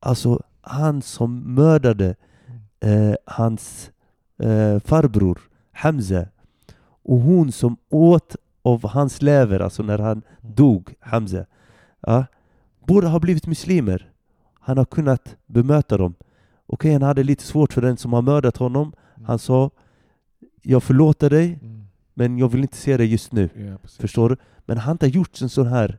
alltså han som mördade eh, hans eh, farbror Hamza och hon som åt av hans lever, alltså när han dog, Hamza, ja, båda har blivit muslimer. Han har kunnat bemöta dem. Okej, han hade lite svårt för den som har mördat honom. Han sa Jag förlåter dig, Mm. men jag vill inte se dig just nu. Ja. Förstår du? Men han har inte gjort en sån här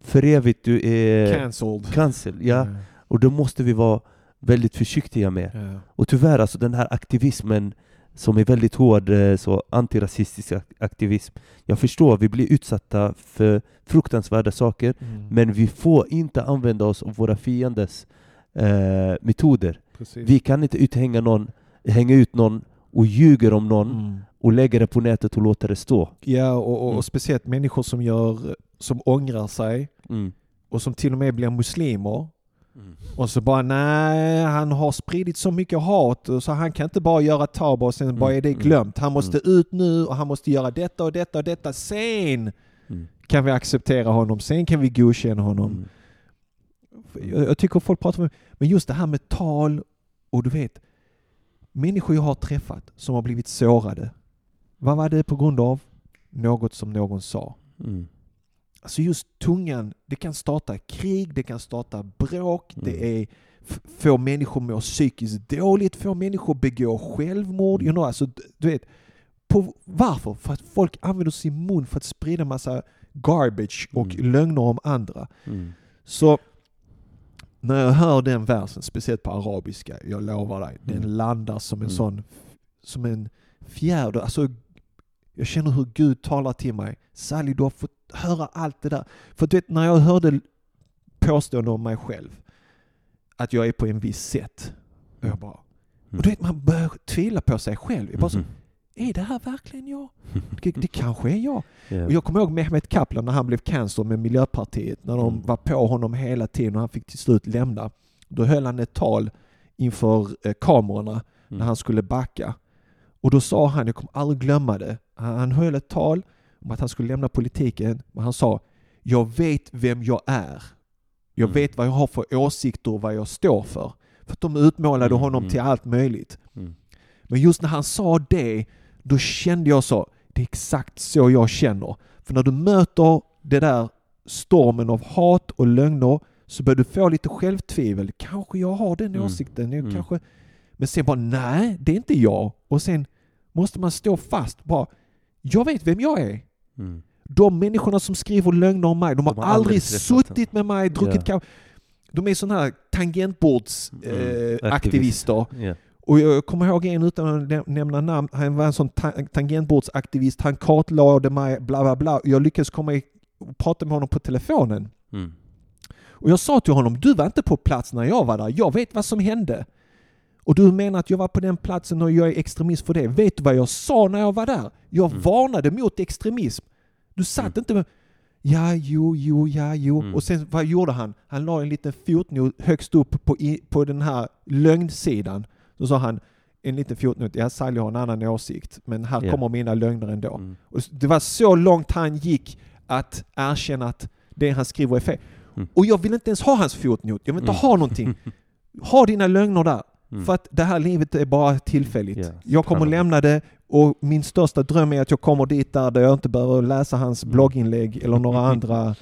för evigt du är Cancelled. cancel. Ja. Och det måste vi vara väldigt försiktiga med. Ja. Och tyvärr, alltså den här aktivismen som är väldigt hård, eh, så antirasistisk ak- aktivism. Jag förstår, vi blir utsatta för fruktansvärda saker, Mm. men vi får inte använda oss av våra fienders eh, metoder. Precis. Vi kan inte uthänga någon, hänga ut någon och ljuger om någon Mm. och lägga det på nätet och låta det stå. Ja, och, och, Mm. och speciellt människor som gör, som ångrar sig Mm. och som till och med blir muslimer. Mm. Och så bara nej, han har spridit så mycket hat så han kan inte bara göra tauba och sen bara är det mm, glömt. Han måste ut nu och han måste göra detta och detta och detta. Sen Mm. kan vi acceptera honom, sen kan vi godkänna honom. Mm. Jag, jag tycker folk pratar med Men just det här med tal och du vet, människor jag har träffat som har blivit sårade. Vad var det på grund av? Något som någon sa. Mm. Alltså just tungan, det kan starta krig, det kan starta bråk, Mm. det är få människor må psykiskt dåligt, få människor begå självmord. You know, alltså, du vet, på, varför? För att folk använder sin mun för att sprida massa garbage och Mm. lögner om andra. Mm. Så när jag hör den versen, speciellt på arabiska, jag lovar dig, den Mm. landar som en Mm. sån, som en fjärde. Alltså, jag känner hur Gud talar till mig. Sally, du har fått höra allt det där. För du vet, när jag hörde påstående om mig själv, att jag är på en viss sätt, och jag bara, och du vet, man börjar tvivla på sig själv. Jag bara så, Mhm. är det här verkligen jag? Det, det [LAUGHS] kanske är jag. Ja. Och jag kommer ihåg Mehmet Kaplan när han blev cancer med Miljöpartiet, när de Mm. var på honom hela tiden och han fick till slut lämna. Då höll han ett tal inför eh, kamerorna när Mm. han skulle backa. Och då sa han, jag kommer aldrig glömma det, han, höll ett tal om att han skulle lämna politiken, men han sa Jag vet vem jag är. Jag Mm. vet vad jag har för åsikter och vad jag står för. För att de utmålade Mm, honom mm. till allt möjligt. Mm. Men just när han sa det, då kände jag så, det är exakt så jag känner. För när du möter det där stormen av hat och lögner så börjar du få lite självtvivel. Kanske jag har den Mm. åsikten, Mm. kanske... Men sen bara, nej, det är inte jag. Och sen måste man stå fast bara, jag vet vem jag är. Mm. De människorna som skriver lögner om mig, de har, De har aldrig aldrig suttit med mig, druckit Ja. kaffe. De är sådana här tangentbordsaktivister. Mm. Eh. Ja. Och jag kommer ihåg en utan att nä- nämna namn, han var en sån ta tangentbordsaktivist, han kartlade mig, bla bla bla. Jag lyckades komma i, och prata med honom på telefonen. Mm. Och jag sa till honom, du var inte på plats när jag var där, jag vet vad som hände. Och du menar att jag var på den platsen och jag är extremist för det. Vet du vad jag sa när jag var där? Jag Mm. varnade mot extremism. Du satt Mm. inte med Ja, jo, jo, ja, jo. Mm. Och sen vad gjorde han? Han la en liten fotnot högst upp på, i, på den här lögnsidan. Så sa han en liten fotnot, ja Sally har en annan åsikt, men här Ja. kommer mina lögner ändå. Mm. Och det var så långt han gick att erkänna att det han skriver är fel. Mm. Och jag vill inte ens ha hans fotnot, jag vill inte Mm. ha någonting. [LAUGHS] Ha dina lögner där. Mm. För att det här livet är bara tillfälligt. Ja, jag kommer lämna det och min största dröm är att jag kommer dit där, där jag inte behöver läsa hans Mm. blogginlägg eller några [LAUGHS] andra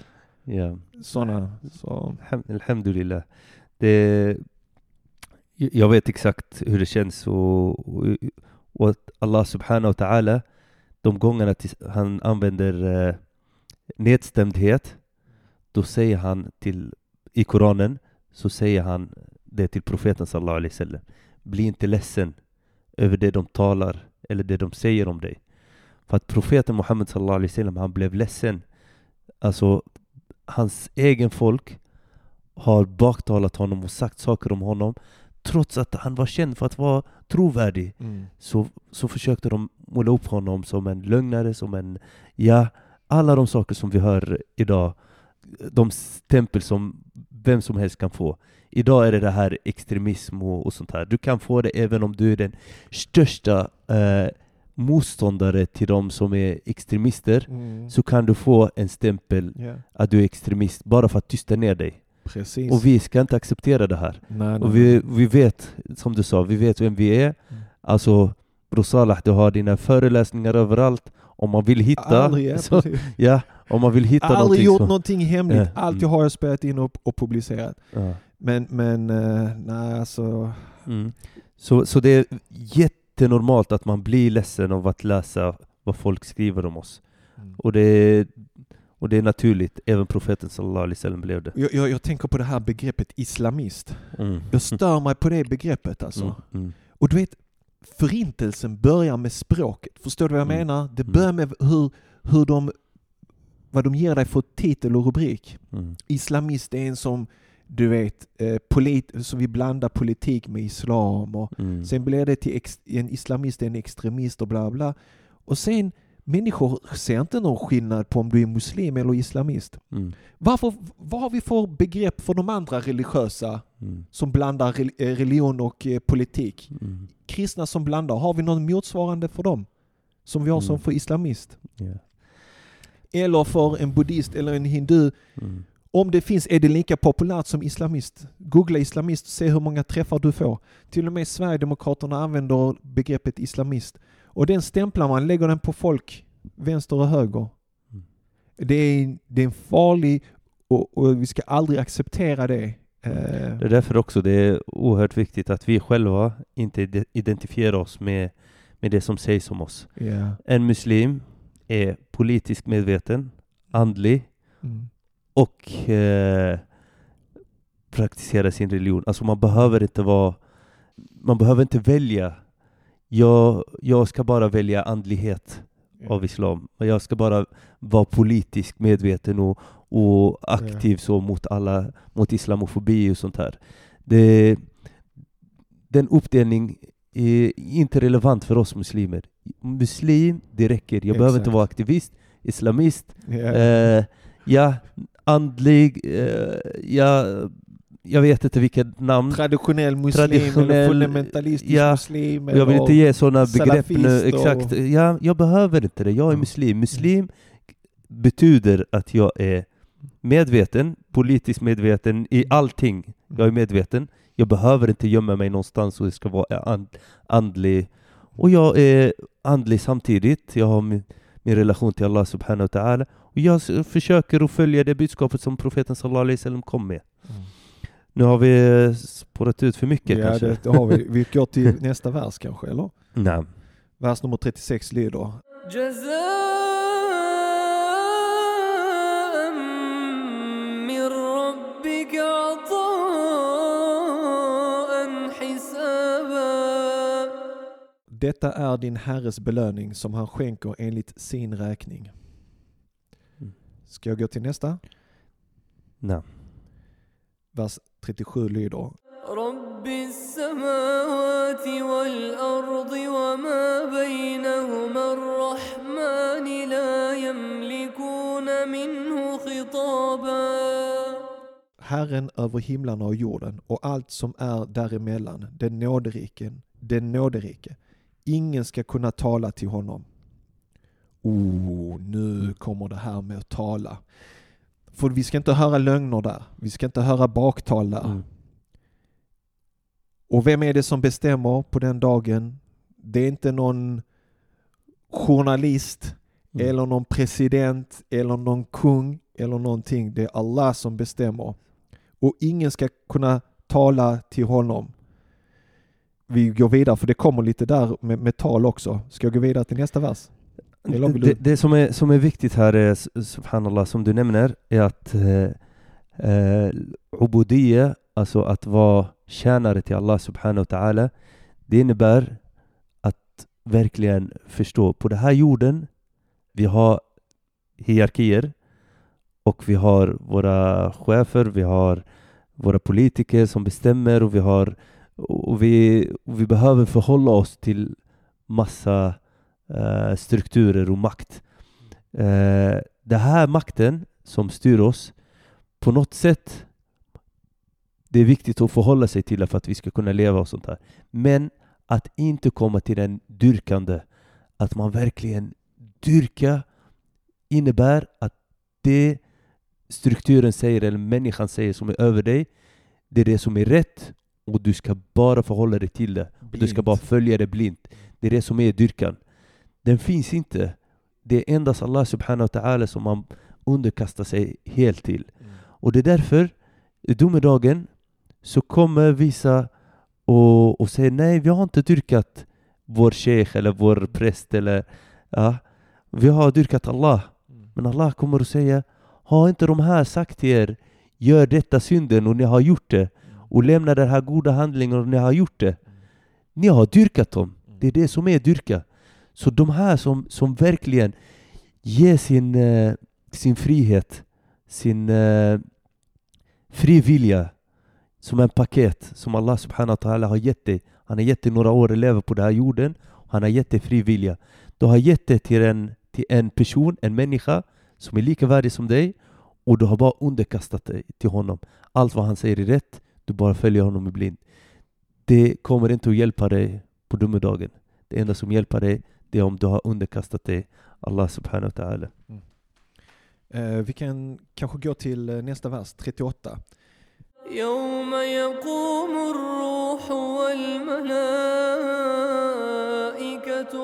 Ja. sådana. Så. Alham- Alhamdulillah. Det, jag vet exakt hur det känns och, och, och att Allah subhanahu wa ta'ala, de gångerna han använder eh, nedstämdhet, då säger han till, i Koranen, så säger han det till profeten sallallahu alaihi wasallam. Bli inte ledsen över det de talar eller det de säger om dig. För att profeten Muhammed sallallahu alaihi wasallam, han blev ledsen. Alltså, hans egen folk har baktalat honom och sagt saker om honom trots att han var känd för att vara trovärdig Mm. så, så försökte de måla upp honom som en lögnare, som en... Ja, alla de saker som vi hör idag, de stämpel som vem som helst kan få. Idag är det det här extremism och, och sånt här. Du kan få det även om du är den största eh, motståndare till de som är extremister, Mm. så kan du få en stämpel Ja, att du är extremist bara för att tysta ner dig. precis. Och vi ska inte acceptera det här. nej, nej. Och vi, vi vet, som du sa, vi vet vem vi är. Mm. Alltså, Bror Salah, du har dina föreläsningar överallt. Om man vill hitta, Aldrig, ja, så, [LAUGHS] ja, om man vill hitta Aldrig någonting gjort så, någonting hemligt. Ja, Allt mm. jag har spelat in och, och publicerat. ja, Men, men eh, nej alltså. mm. så, så det är jättenormalt att man blir ledsen av att läsa vad folk skriver om oss. Mm. Och det är, och det är naturligt, även profeten sallallahu alaihi wasallam blev det. Jag, jag, jag tänker på det här begreppet islamist. Mm. Jag stör mig på det begreppet alltså. Mm. Mm. Och du vet, förintelsen börjar med språket. Förstår du vad jag Mm. menar? Det Mm. börjar med hur, hur de, vad de ger dig för titel och rubrik. Islamist är en som, du vet, eh, polit, som vi blandar politik med islam. Och Mm. sen blir det till ex, en islamist en extremist och bla bla. Och sen, människor ser inte någon skillnad på om du är muslim eller islamist. Mm. Varför, vad har vi för begrepp för de andra religiösa Mm. som blandar eh, religion och eh, politik? Mm. kristna som blandar, har vi någon motsvarande för dem? Som vi har som Mm. för islamist? Ja. Eller för en buddhist eller en hindu. Om det finns, är det lika populärt som islamist? Googla islamist och se hur många träffar du får. Till och med Sverigedemokraterna använder begreppet islamist. Och den stämplar man, lägger den på folk, vänster och höger. Mm. Det är, det är en farlig, och, och vi ska aldrig acceptera det. Eh, Det är därför också det är oerhört viktigt att vi själva inte ide- identifierar oss med, med det som sägs om oss. ja. En muslim är politiskt medveten, andlig Mm. Och eh, praktiserar sin religion. Alltså man behöver inte vara... Man behöver inte välja. Jag, jag ska bara välja andlighet av islam. Jag ska bara vara politiskt medveten och, och aktiv så mot alla, mot islamofobi och sånt här. Det, den uppdelning är inte relevant för oss muslimer. Muslim, det räcker. Jag behöver inte Exakt. vara aktivist, islamist, Ja. eh, ja, andlig, eh, ja, jag vet inte vilket namn. Traditionell muslim Traditionell- eller fundamentalistisk ja, muslim. Jag vill inte ge sådana begrepp nu. salafist och- Exakt. Ja, jag behöver inte det. Jag är muslim. Muslim betyder att jag är medveten, politiskt medveten i allting. Jag är medveten. Jag behöver inte gömma mig någonstans och det ska vara and, andlig. Och jag är andlig samtidigt. Jag har min, min relation till Allah subhanahu wa ta'ala. Jag försöker att följa det budskapet som profeten sallallahu alaihi wasallam kom med. Mm. Nu har vi eh, spårat ut för mycket ja, kanske. Det, har vi. [LAUGHS] vi går till nästa vers kanske, eller? Nej. Vers nummer 36 lyder. Detta är din herres belöning som han skänker enligt sin räkning. Mm. Ska jag gå till nästa? Nej. Vers 37 lyder رب السماوات والأرض وما بينهما الرحمن لا يملكون منه خطابا Herren över himlarna och jorden och allt som är däremellan, den nåderiken, den nåderike. Ingen ska kunna tala till honom. Oh, nu kommer det här med att tala. För vi ska inte höra lögner där. Vi ska inte höra baktal där. Mm. Och vem är det som bestämmer på den dagen? Det är inte någon journalist Mm. eller någon president eller någon kung eller någonting. Det är Allah som bestämmer. Och ingen ska kunna tala till honom. Vi går vidare för det kommer lite där med, med tal också. Ska jag gå vidare till nästa vers? Det, det som, är, som är viktigt här, är, subhanallah, som du nämner, är att eh, eh, ubudiyya, alltså att vara tjänare till Allah subhanahu wa ta'ala, det innebär att verkligen förstå, på den här jorden, vi har hierarkier och vi har våra chefer, vi har våra politiker som bestämmer och vi har och vi, och vi behöver förhålla oss till massa eh, strukturer och makt. Eh, den här makten som styr oss, på något sätt, det är viktigt att förhålla sig till för att vi ska kunna leva och sånt här. Men att inte komma till den dyrkande, att man verkligen dyrka innebär att det strukturen säger, eller människan säger som är över dig, det är det som är rätt och du ska bara förhålla dig till det. Du ska Blint. bara följa det blint. Det är det som är dyrkan. Den finns inte. Det är endast Allah subhanahu wa ta'ala som man underkastar sig helt till. Mm. Och det är därför, i domedagen, så kommer vissa och, och säger nej, vi har inte dyrkat vår sheikh eller vår präst eller ja, vi har dyrkat Allah. Mm. Men Allah kommer att säga, har inte de här sagt till er, gör detta synden och ni har gjort det och lämna den här goda handlingen och ni har gjort det. Ni har dyrkat dem. Det är det som är dyrka. Så de här som, som verkligen ger sin, eh, sin frihet, sin eh, fri vilja som en paket som Allah subhanahu wa ta'ala har gett dig. Han har gett dig några år att leva på den här jorden. Och han har gett dig fri vilja. Du har gett det till en, till en person, en människa som är lika värdig som dig och du har bara underkastat dig till honom. Allt vad han säger är rätt, du bara följer honom i blind. Det kommer inte att hjälpa dig på domedagen. Det enda som hjälper dig, det om du har underkastat dig Allah subhanahu wa ta'ala. Eh, vi kan kanske gå till eh, nästa vers, 38. يوم يقوم الروح والملائكة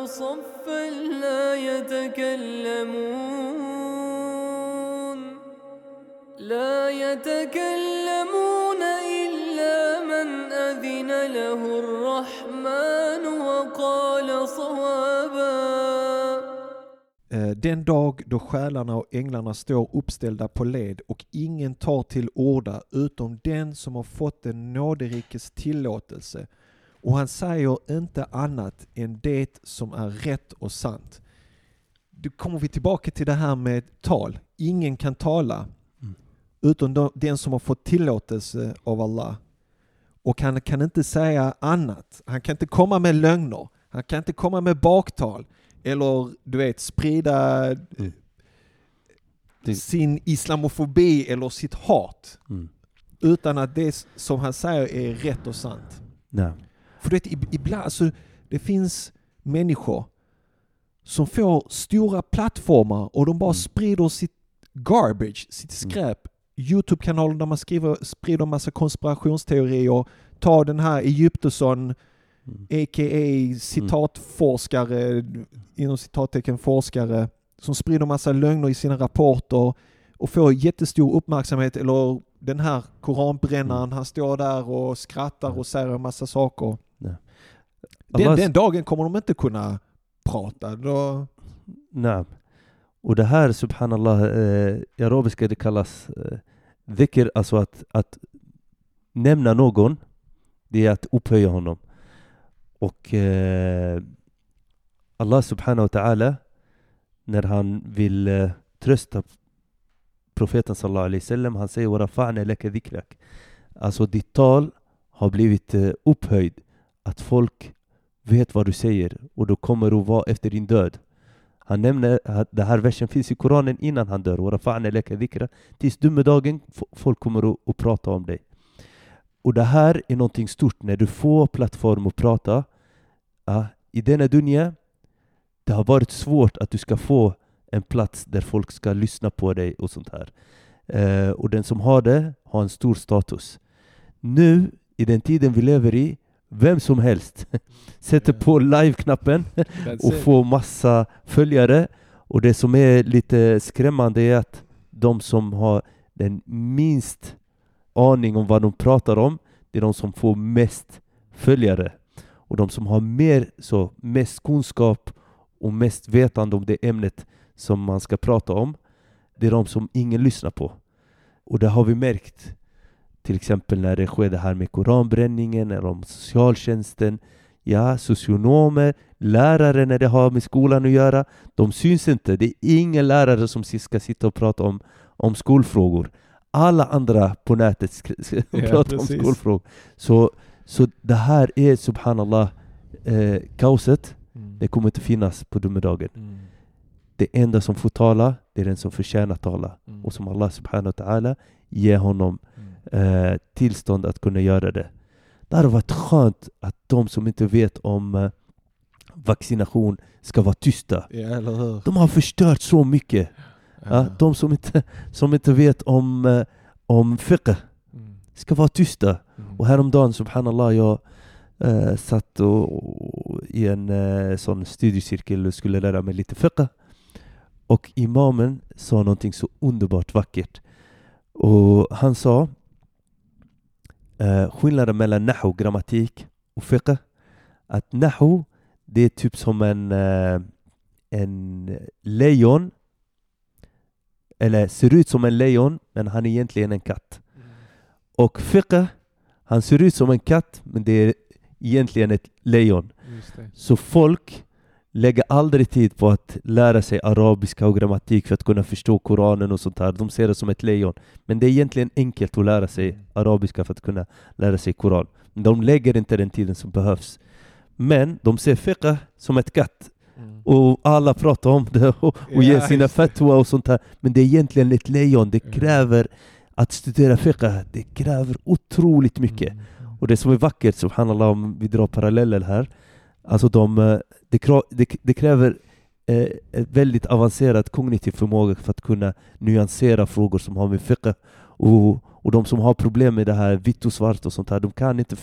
صفا لا يتكلمون لا يتكلمون إلا من أذن له الرحمن Den dag då själarna och änglarna står uppställda på led och ingen tar till orda utom den som har fått den nåderikes tillåtelse och han säger inte annat än det som är rätt och sant. Då kommer vi tillbaka till det här med tal. Ingen kan tala Mm. utom de- den som har fått tillåtelse av Allah. Och han kan inte säga annat. Han kan inte komma med lögner. Han kan inte komma med baktal. Eller du vet, sprida Mm. Sin islamofobi eller sitt hat. Mm. Utan att det som han säger är rätt och sant. Nej. För du vet, ib- ibland, alltså, det finns människor som får stora plattformar och de bara Mm. sprider sitt garbage, sitt Mm. skräp. Youtube-kanaler där man skriver, sprider massa konspirationsteorier. Ta den här Egyptosson, Mm. a.k.a. citatforskare, inom citattecken forskare, som sprider massa lögner i sina rapporter och får jättestor uppmärksamhet. Eller den här koranbrännaren, Mm. han står där och skrattar och säger en massa saker. Den, Allahs- den dagen kommer de inte kunna prata. Då, Nej. Och det här, subhanallah, eh, i arabiska det kallas eh, dhikr, alltså att, att nämna någon, det är att upphöja honom. Och eh, Allah subhanahu wa ta'ala, när han vill eh, trösta profeten sallallahu alaihi wasallam, han säger ”Warafa'na laka dhikrak”. Alltså ditt tal har blivit eh, upphöjd. Att folk vet vad du säger och då kommer du vara efter din död. Han nämner eh, att den här versen finns i Koranen innan han dör. ”Warafa'na laka dhikra” Tills domedagen, folk kommer att prata om dig. Och det här är någonting stort. När du får plattform att prata ja, i denna dunja, det har varit svårt att du ska få en plats där folk ska lyssna på dig och sånt här. Eh, och den som har det har en stor status. Nu, i den tiden vi lever i, vem som helst [LAUGHS] sätter på live-knappen och får massa följare. Och det som är lite skrämmande är att de som har den minst aning om vad de pratar om, det är de som får mest följare. Och de som har mer, så, mest kunskap och mest vetande om det ämnet som man ska prata om, det är de som ingen lyssnar på. Och det har vi märkt till exempel när det skedde här med koranbränningen eller om socialtjänsten, ja, socionomer, lärare när det har med skolan att göra, de syns inte. Det är ingen lärare som ska sitta och prata om, om skolfrågor. Alla andra på nätet [LAUGHS] Ja, pratar precis. om skolfrågor. Så, så det här är subhanallah eh, kaoset. Mm. Det kommer inte finnas på domedagen. Mm. Det enda som får tala, det är den som förtjänar tala. Mm. Och som Allah subhanahu wa ta'ala ger honom Mm. eh, tillstånd att kunna göra det. Det hade varit skönt att de som inte vet om eh, vaccination ska vara tysta. Ja? De har förstört så mycket. Ja, de som inte, som inte vet om, eh, om fiqh Mm. ska vara tysta. Mm. Och häromdagen, subhanallah, jag eh, satt och, och, i en eh, sån studiecirkel och skulle lära mig lite fiqh. Och imamen sa någonting så underbart vackert. Och han sa eh, skillnaden mellan nahu, grammatik och fiqh. Att nahu, det är typ som en, eh, en lejon. Eller ser ut som en lejon, men han är egentligen en katt. Och fiqh, han ser ut som en katt, men det är egentligen ett lejon. Så folk lägger aldrig tid på att lära sig arabiska och grammatik för att kunna förstå Koranen och sånt där. De ser det som ett lejon. Men det är egentligen enkelt att lära sig Mm. arabiska för att kunna lära sig Koran. De lägger inte den tiden som behövs. Men de ser fiqh som ett katt. Mm. Och alla pratar om det [LAUGHS] och, och ger sina fatwa och sånt där. Men det är egentligen ett lejon. Det Mm. kräver att studera fiqh. Det kräver otroligt mycket. Mm. Och det som är vackert, subhanallah, om vi drar paralleller här, alltså de, eh, det, kräver eh, väldigt avancerad kognitiv förmåga för att kunna nyansera frågor som har med fiqh och, och de som har problem med det här vitt och svart och sånt här, de kan inte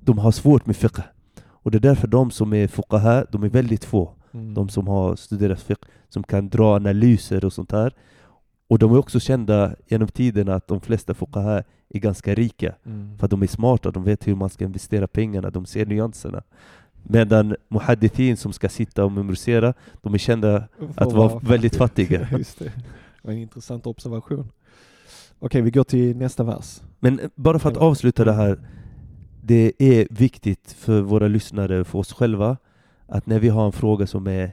de har svårt med fiqh. Och det är därför de som är fuqaha, de är väldigt få. Mm. De som har studerat fiqh, som kan dra analyser och sånt här. Och de är också kända genom tiden att de flesta fuqaha är ganska rika. Mm. För de är smarta, de vet hur man ska investera pengarna, de ser nyanserna. Medan muhaddithin som ska sitta och memorisera, de är kända att vara väldigt fattiga. [LAUGHS] Just det. det en intressant observation. Okej, vi går till nästa vers. Men bara för att avsluta det här, det är viktigt för våra lyssnare, för oss själva, att när vi har en fråga som, är,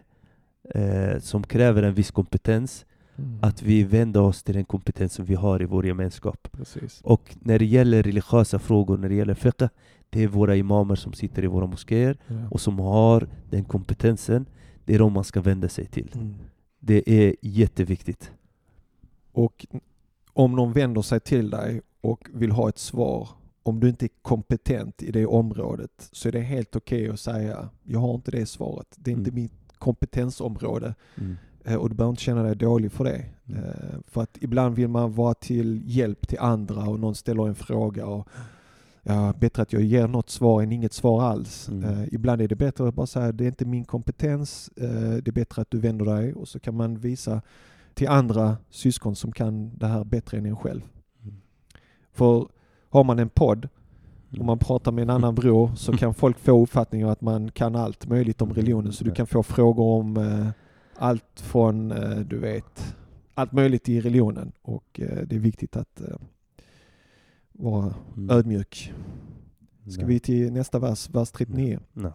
eh, som kräver en viss kompetens, Mm. att vi vänder oss till den kompetens som vi har i vår gemenskap. Precis. Och när det gäller religiösa frågor, när det gäller fiqh, det är våra imamer som sitter i våra moskéer Ja. och som har den kompetensen, det är de man ska vända sig till. Mm. Det är jätteviktigt. Och om någon vänder sig till dig och vill ha ett svar, om du inte är kompetent i det området, så är det helt okej att säga, jag har inte det svaret. Det är inte Mm. mitt kompetensområde. Mm. Eh, Och du behöver inte känna dig dålig för det. Mm. Eh, För att ibland vill man vara till hjälp till andra och någon ställer en fråga och ja, bättre att jag ger något svar än inget svar alls. Mm. Eh, Ibland är det bättre att bara säga det är inte min kompetens, det är bättre att du vänder dig och så kan man visa till andra syskon som kan det här bättre än en själv. Mm. För har man en podd och mm. man pratar med en annan bror så kan folk få uppfattningen att man kan allt möjligt om religionen. Så du kan få frågor om eh, allt från, eh, du vet, allt möjligt i religionen. Och eh, det är viktigt att eh, vara mm. ödmjuk. Ska Nej. vi till nästa vers, vers 39? Nej.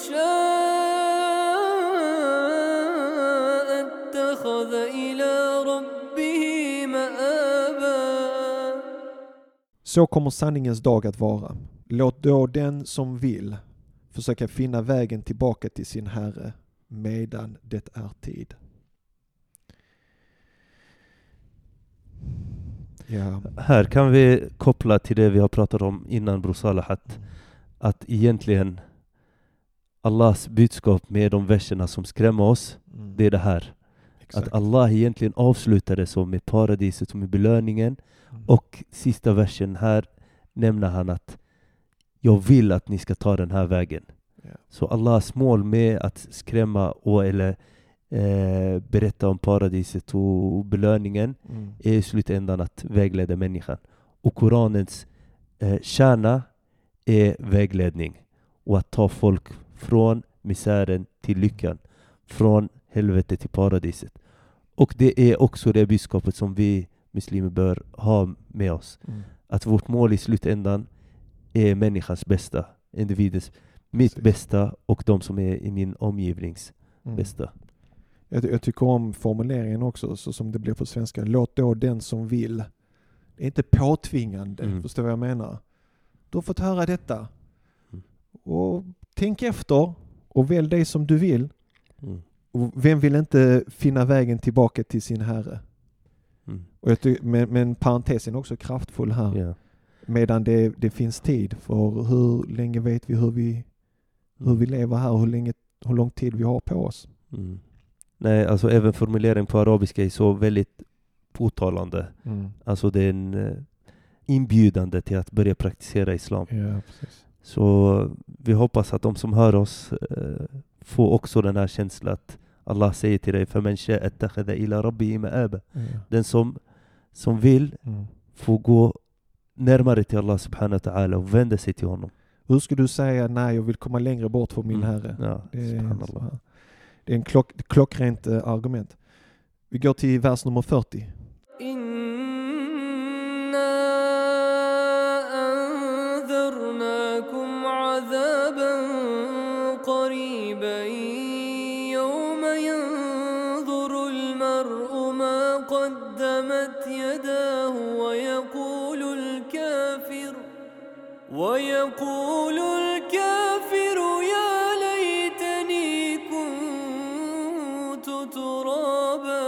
Nej. اتخذ إلى ربه مآبا Så kommer sanningens dag att vara. Låt då den som vill försöka finna vägen tillbaka till sin Herre medan det är tid. Ja. Här kan vi koppla till det vi har pratat om innan Bror Salah, att, att egentligen Allahs budskap med de verserna som skrämmer oss, Mm. det är det här. Exakt. Att Allah egentligen avslutade så med paradiset och med belöningen. Mm. Och sista versen här nämner han att jag vill att ni ska ta den här vägen. Ja. Så Allahs mål med att skrämma och eller eh, berätta om paradiset och belöningen Mm. är i slutändan att vägleda människan. Och Koranens eh, kärna är vägledning och att ta folk från misären till lyckan, från helvetet till paradiset. Och det är också det budskapet som vi muslimer bör ha med oss. Mm. Att vårt mål i slutändan är människans bästa, individens, mitt Precis. bästa och de som är i min omgivnings Mm. bästa. Jag, jag tycker om formuleringen också, så som det blir på svenska. Låt då den som vill. Det är inte påtvingande, Mm. förstår vad jag menar? Du har fått höra detta. Mm. Och tänk efter och välj det som du vill. Mm. Vem vill inte finna vägen tillbaka till sin Herre? Mm. Och jag tycker, men, men parentesen är också kraftfull här. Ja. Medan det, det finns tid. För hur länge vet vi hur vi, hur vi lever här och hur, länge, hur lång tid vi har på oss? Mm. Nej, alltså även formulering på arabiska är så väldigt påtalande. Alltså det är en eh, inbjudande till att börja praktisera islam. Ja. Så vi hoppas att de som hör oss eh, får också den här känslan att Allah säger till dig فَمَنْ شَاءَ اتَّخَذَ إِلَى رَبِّهِ مَآبًا Ja. Den som, som vill Mm. får gå närmare till Allah subhanahu wa ta'ala och vända sig till honom. Hur skulle du säga nej, jag vill komma längre bort från min Mm. Herre? Ja, Det är, så subhanallah. här. det är en klock, klockrent eh, argument. Vi går till vers nummer 40. إنا أنذرناكم عذابا قريبا قدمت يداه ويقول الكافر ويقول الكافر يا ليتني كنت ترابا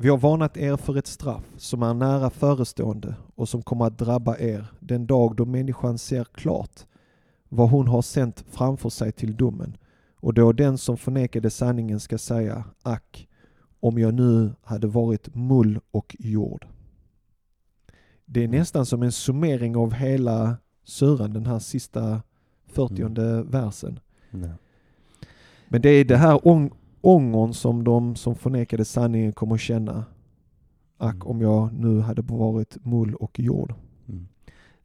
Vi har varnat er för ett straff som är nära förestående och som kommer att drabba er den dag då människan ser klart vad hon har sänt framför sig till domen och då den som förnekade sanningen ska säga ack, om jag nu hade varit mull och jord. Det är nästan som en summering av hela suran, den här sista 40 versen. Nej. Men det är det här ång ångern som de som förnekade sanningen kommer känna. Ack Mm. om jag nu hade varit mull och jord. Mm.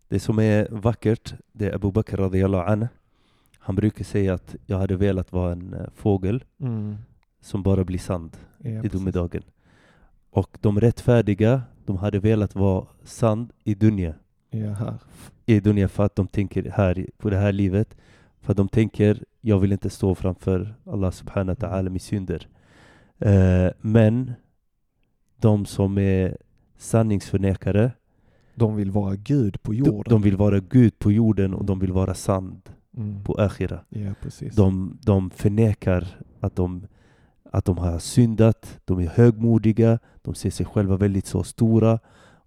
Det som är vackert, det är Abu Bakr radiallahu anhu. Han brukar säga att jag hade velat vara en eh, fågel som bara blir sand Ja, i domedagen. Och de rättfärdiga, de hade velat vara sand i dunja. I dunja för att de tänker här på det här livet. För att de tänker, jag vill inte stå framför Allah subhanahu wa ta'ala med synder. Eh, men de som är sanningsförnekare, De vill vara Gud på de, jorden. de vill vara Gud på jorden och de vill vara sand Mm. på akhira. Ja, precis. De, de förnekar att de, att de har syndat, de är högmodiga, de ser sig själva väldigt så stora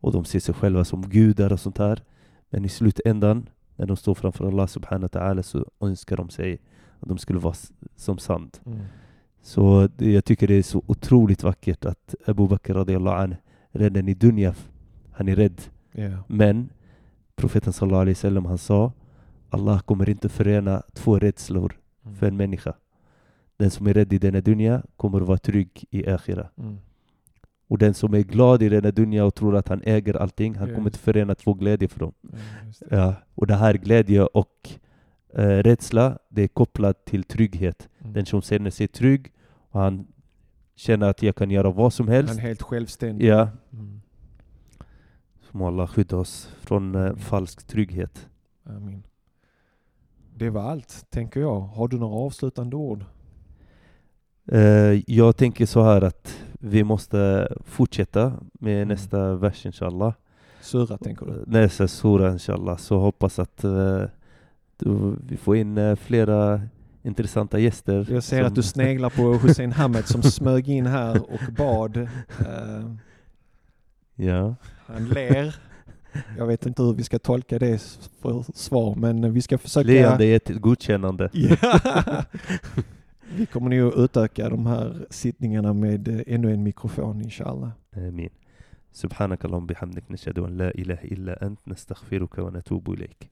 och de ser sig själva som gudar och sånt här. Men i slutändan, när de står framför Allah subhanahu wa ta'ala så önskar de sig att de skulle vara som sand. Mm. Så det, jag tycker det är så otroligt vackert att Abu Bakr radiallahu anhu, redan i dunja, han är rädd. Ja. Men profeten sallallahu alaihi wasallam han sa Allah kommer inte förena två rädslor Mm. för en människa. Den som är rädd i denna dunja kommer att vara trygg i akhira. Mm. Och den som är glad i denna dunja och tror att han äger allting, han Ja, kommer inte förena två glädje för dem. Det. Ja. Och det här glädje och eh, rädsla, det är kopplat till trygghet. Mm. Den som känner sig trygg och han känner att jag kan göra vad som Han helst. är helt självständig. Ja, Mm. må Allah skydda oss från eh, falsk trygghet. Amin. Det var allt, tänker jag. Har du några avslutande ord? Eh, jag tänker så här att vi måste fortsätta med Mm. nästa vers inshallah. Sura, tänker du? Nästa sura inshallah. Så hoppas att eh, vi får in eh, flera intressanta gäster. Jag ser att du sneglar på [LAUGHS] Hussein Hamed som smög in här och bad. Eh, Ja. han ler. Jag vet inte hur vi ska tolka det s- för svar, men vi ska försöka... Leende är ett godkännande. Ja. [LAUGHS] Vi kommer nog utöka de här sittningarna med eh, ännu en mikrofon inshallah. آمين سبحانك اللهم بحمدك نشهد أن لا إله إلا أنت نستغفرك ونتوب إليك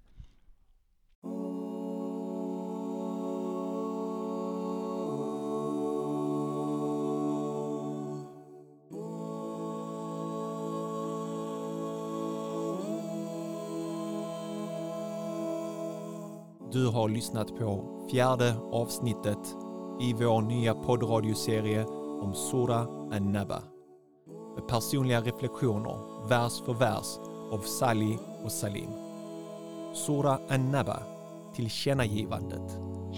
Du har lyssnat på fjärde avsnittet i vår nya poddradioserie om Sura An-Naba. Med personliga reflektioner, vers för vers, av Sali och Salim. Sura An-Naba, tillkännagivandet,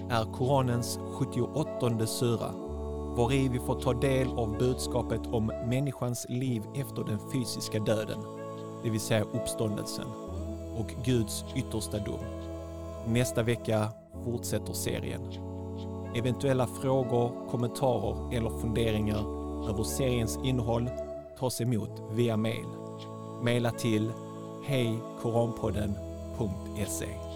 är Koranens 78 sura, var i vi får ta del av budskapet om människans liv efter den fysiska döden, det vill säga uppståndelsen, och Guds yttersta dom. Nästa vecka fortsätter serien. Eventuella frågor, kommentarer eller funderingar över seriens innehåll tas emot via mail. Maila till hejkoranpodden.se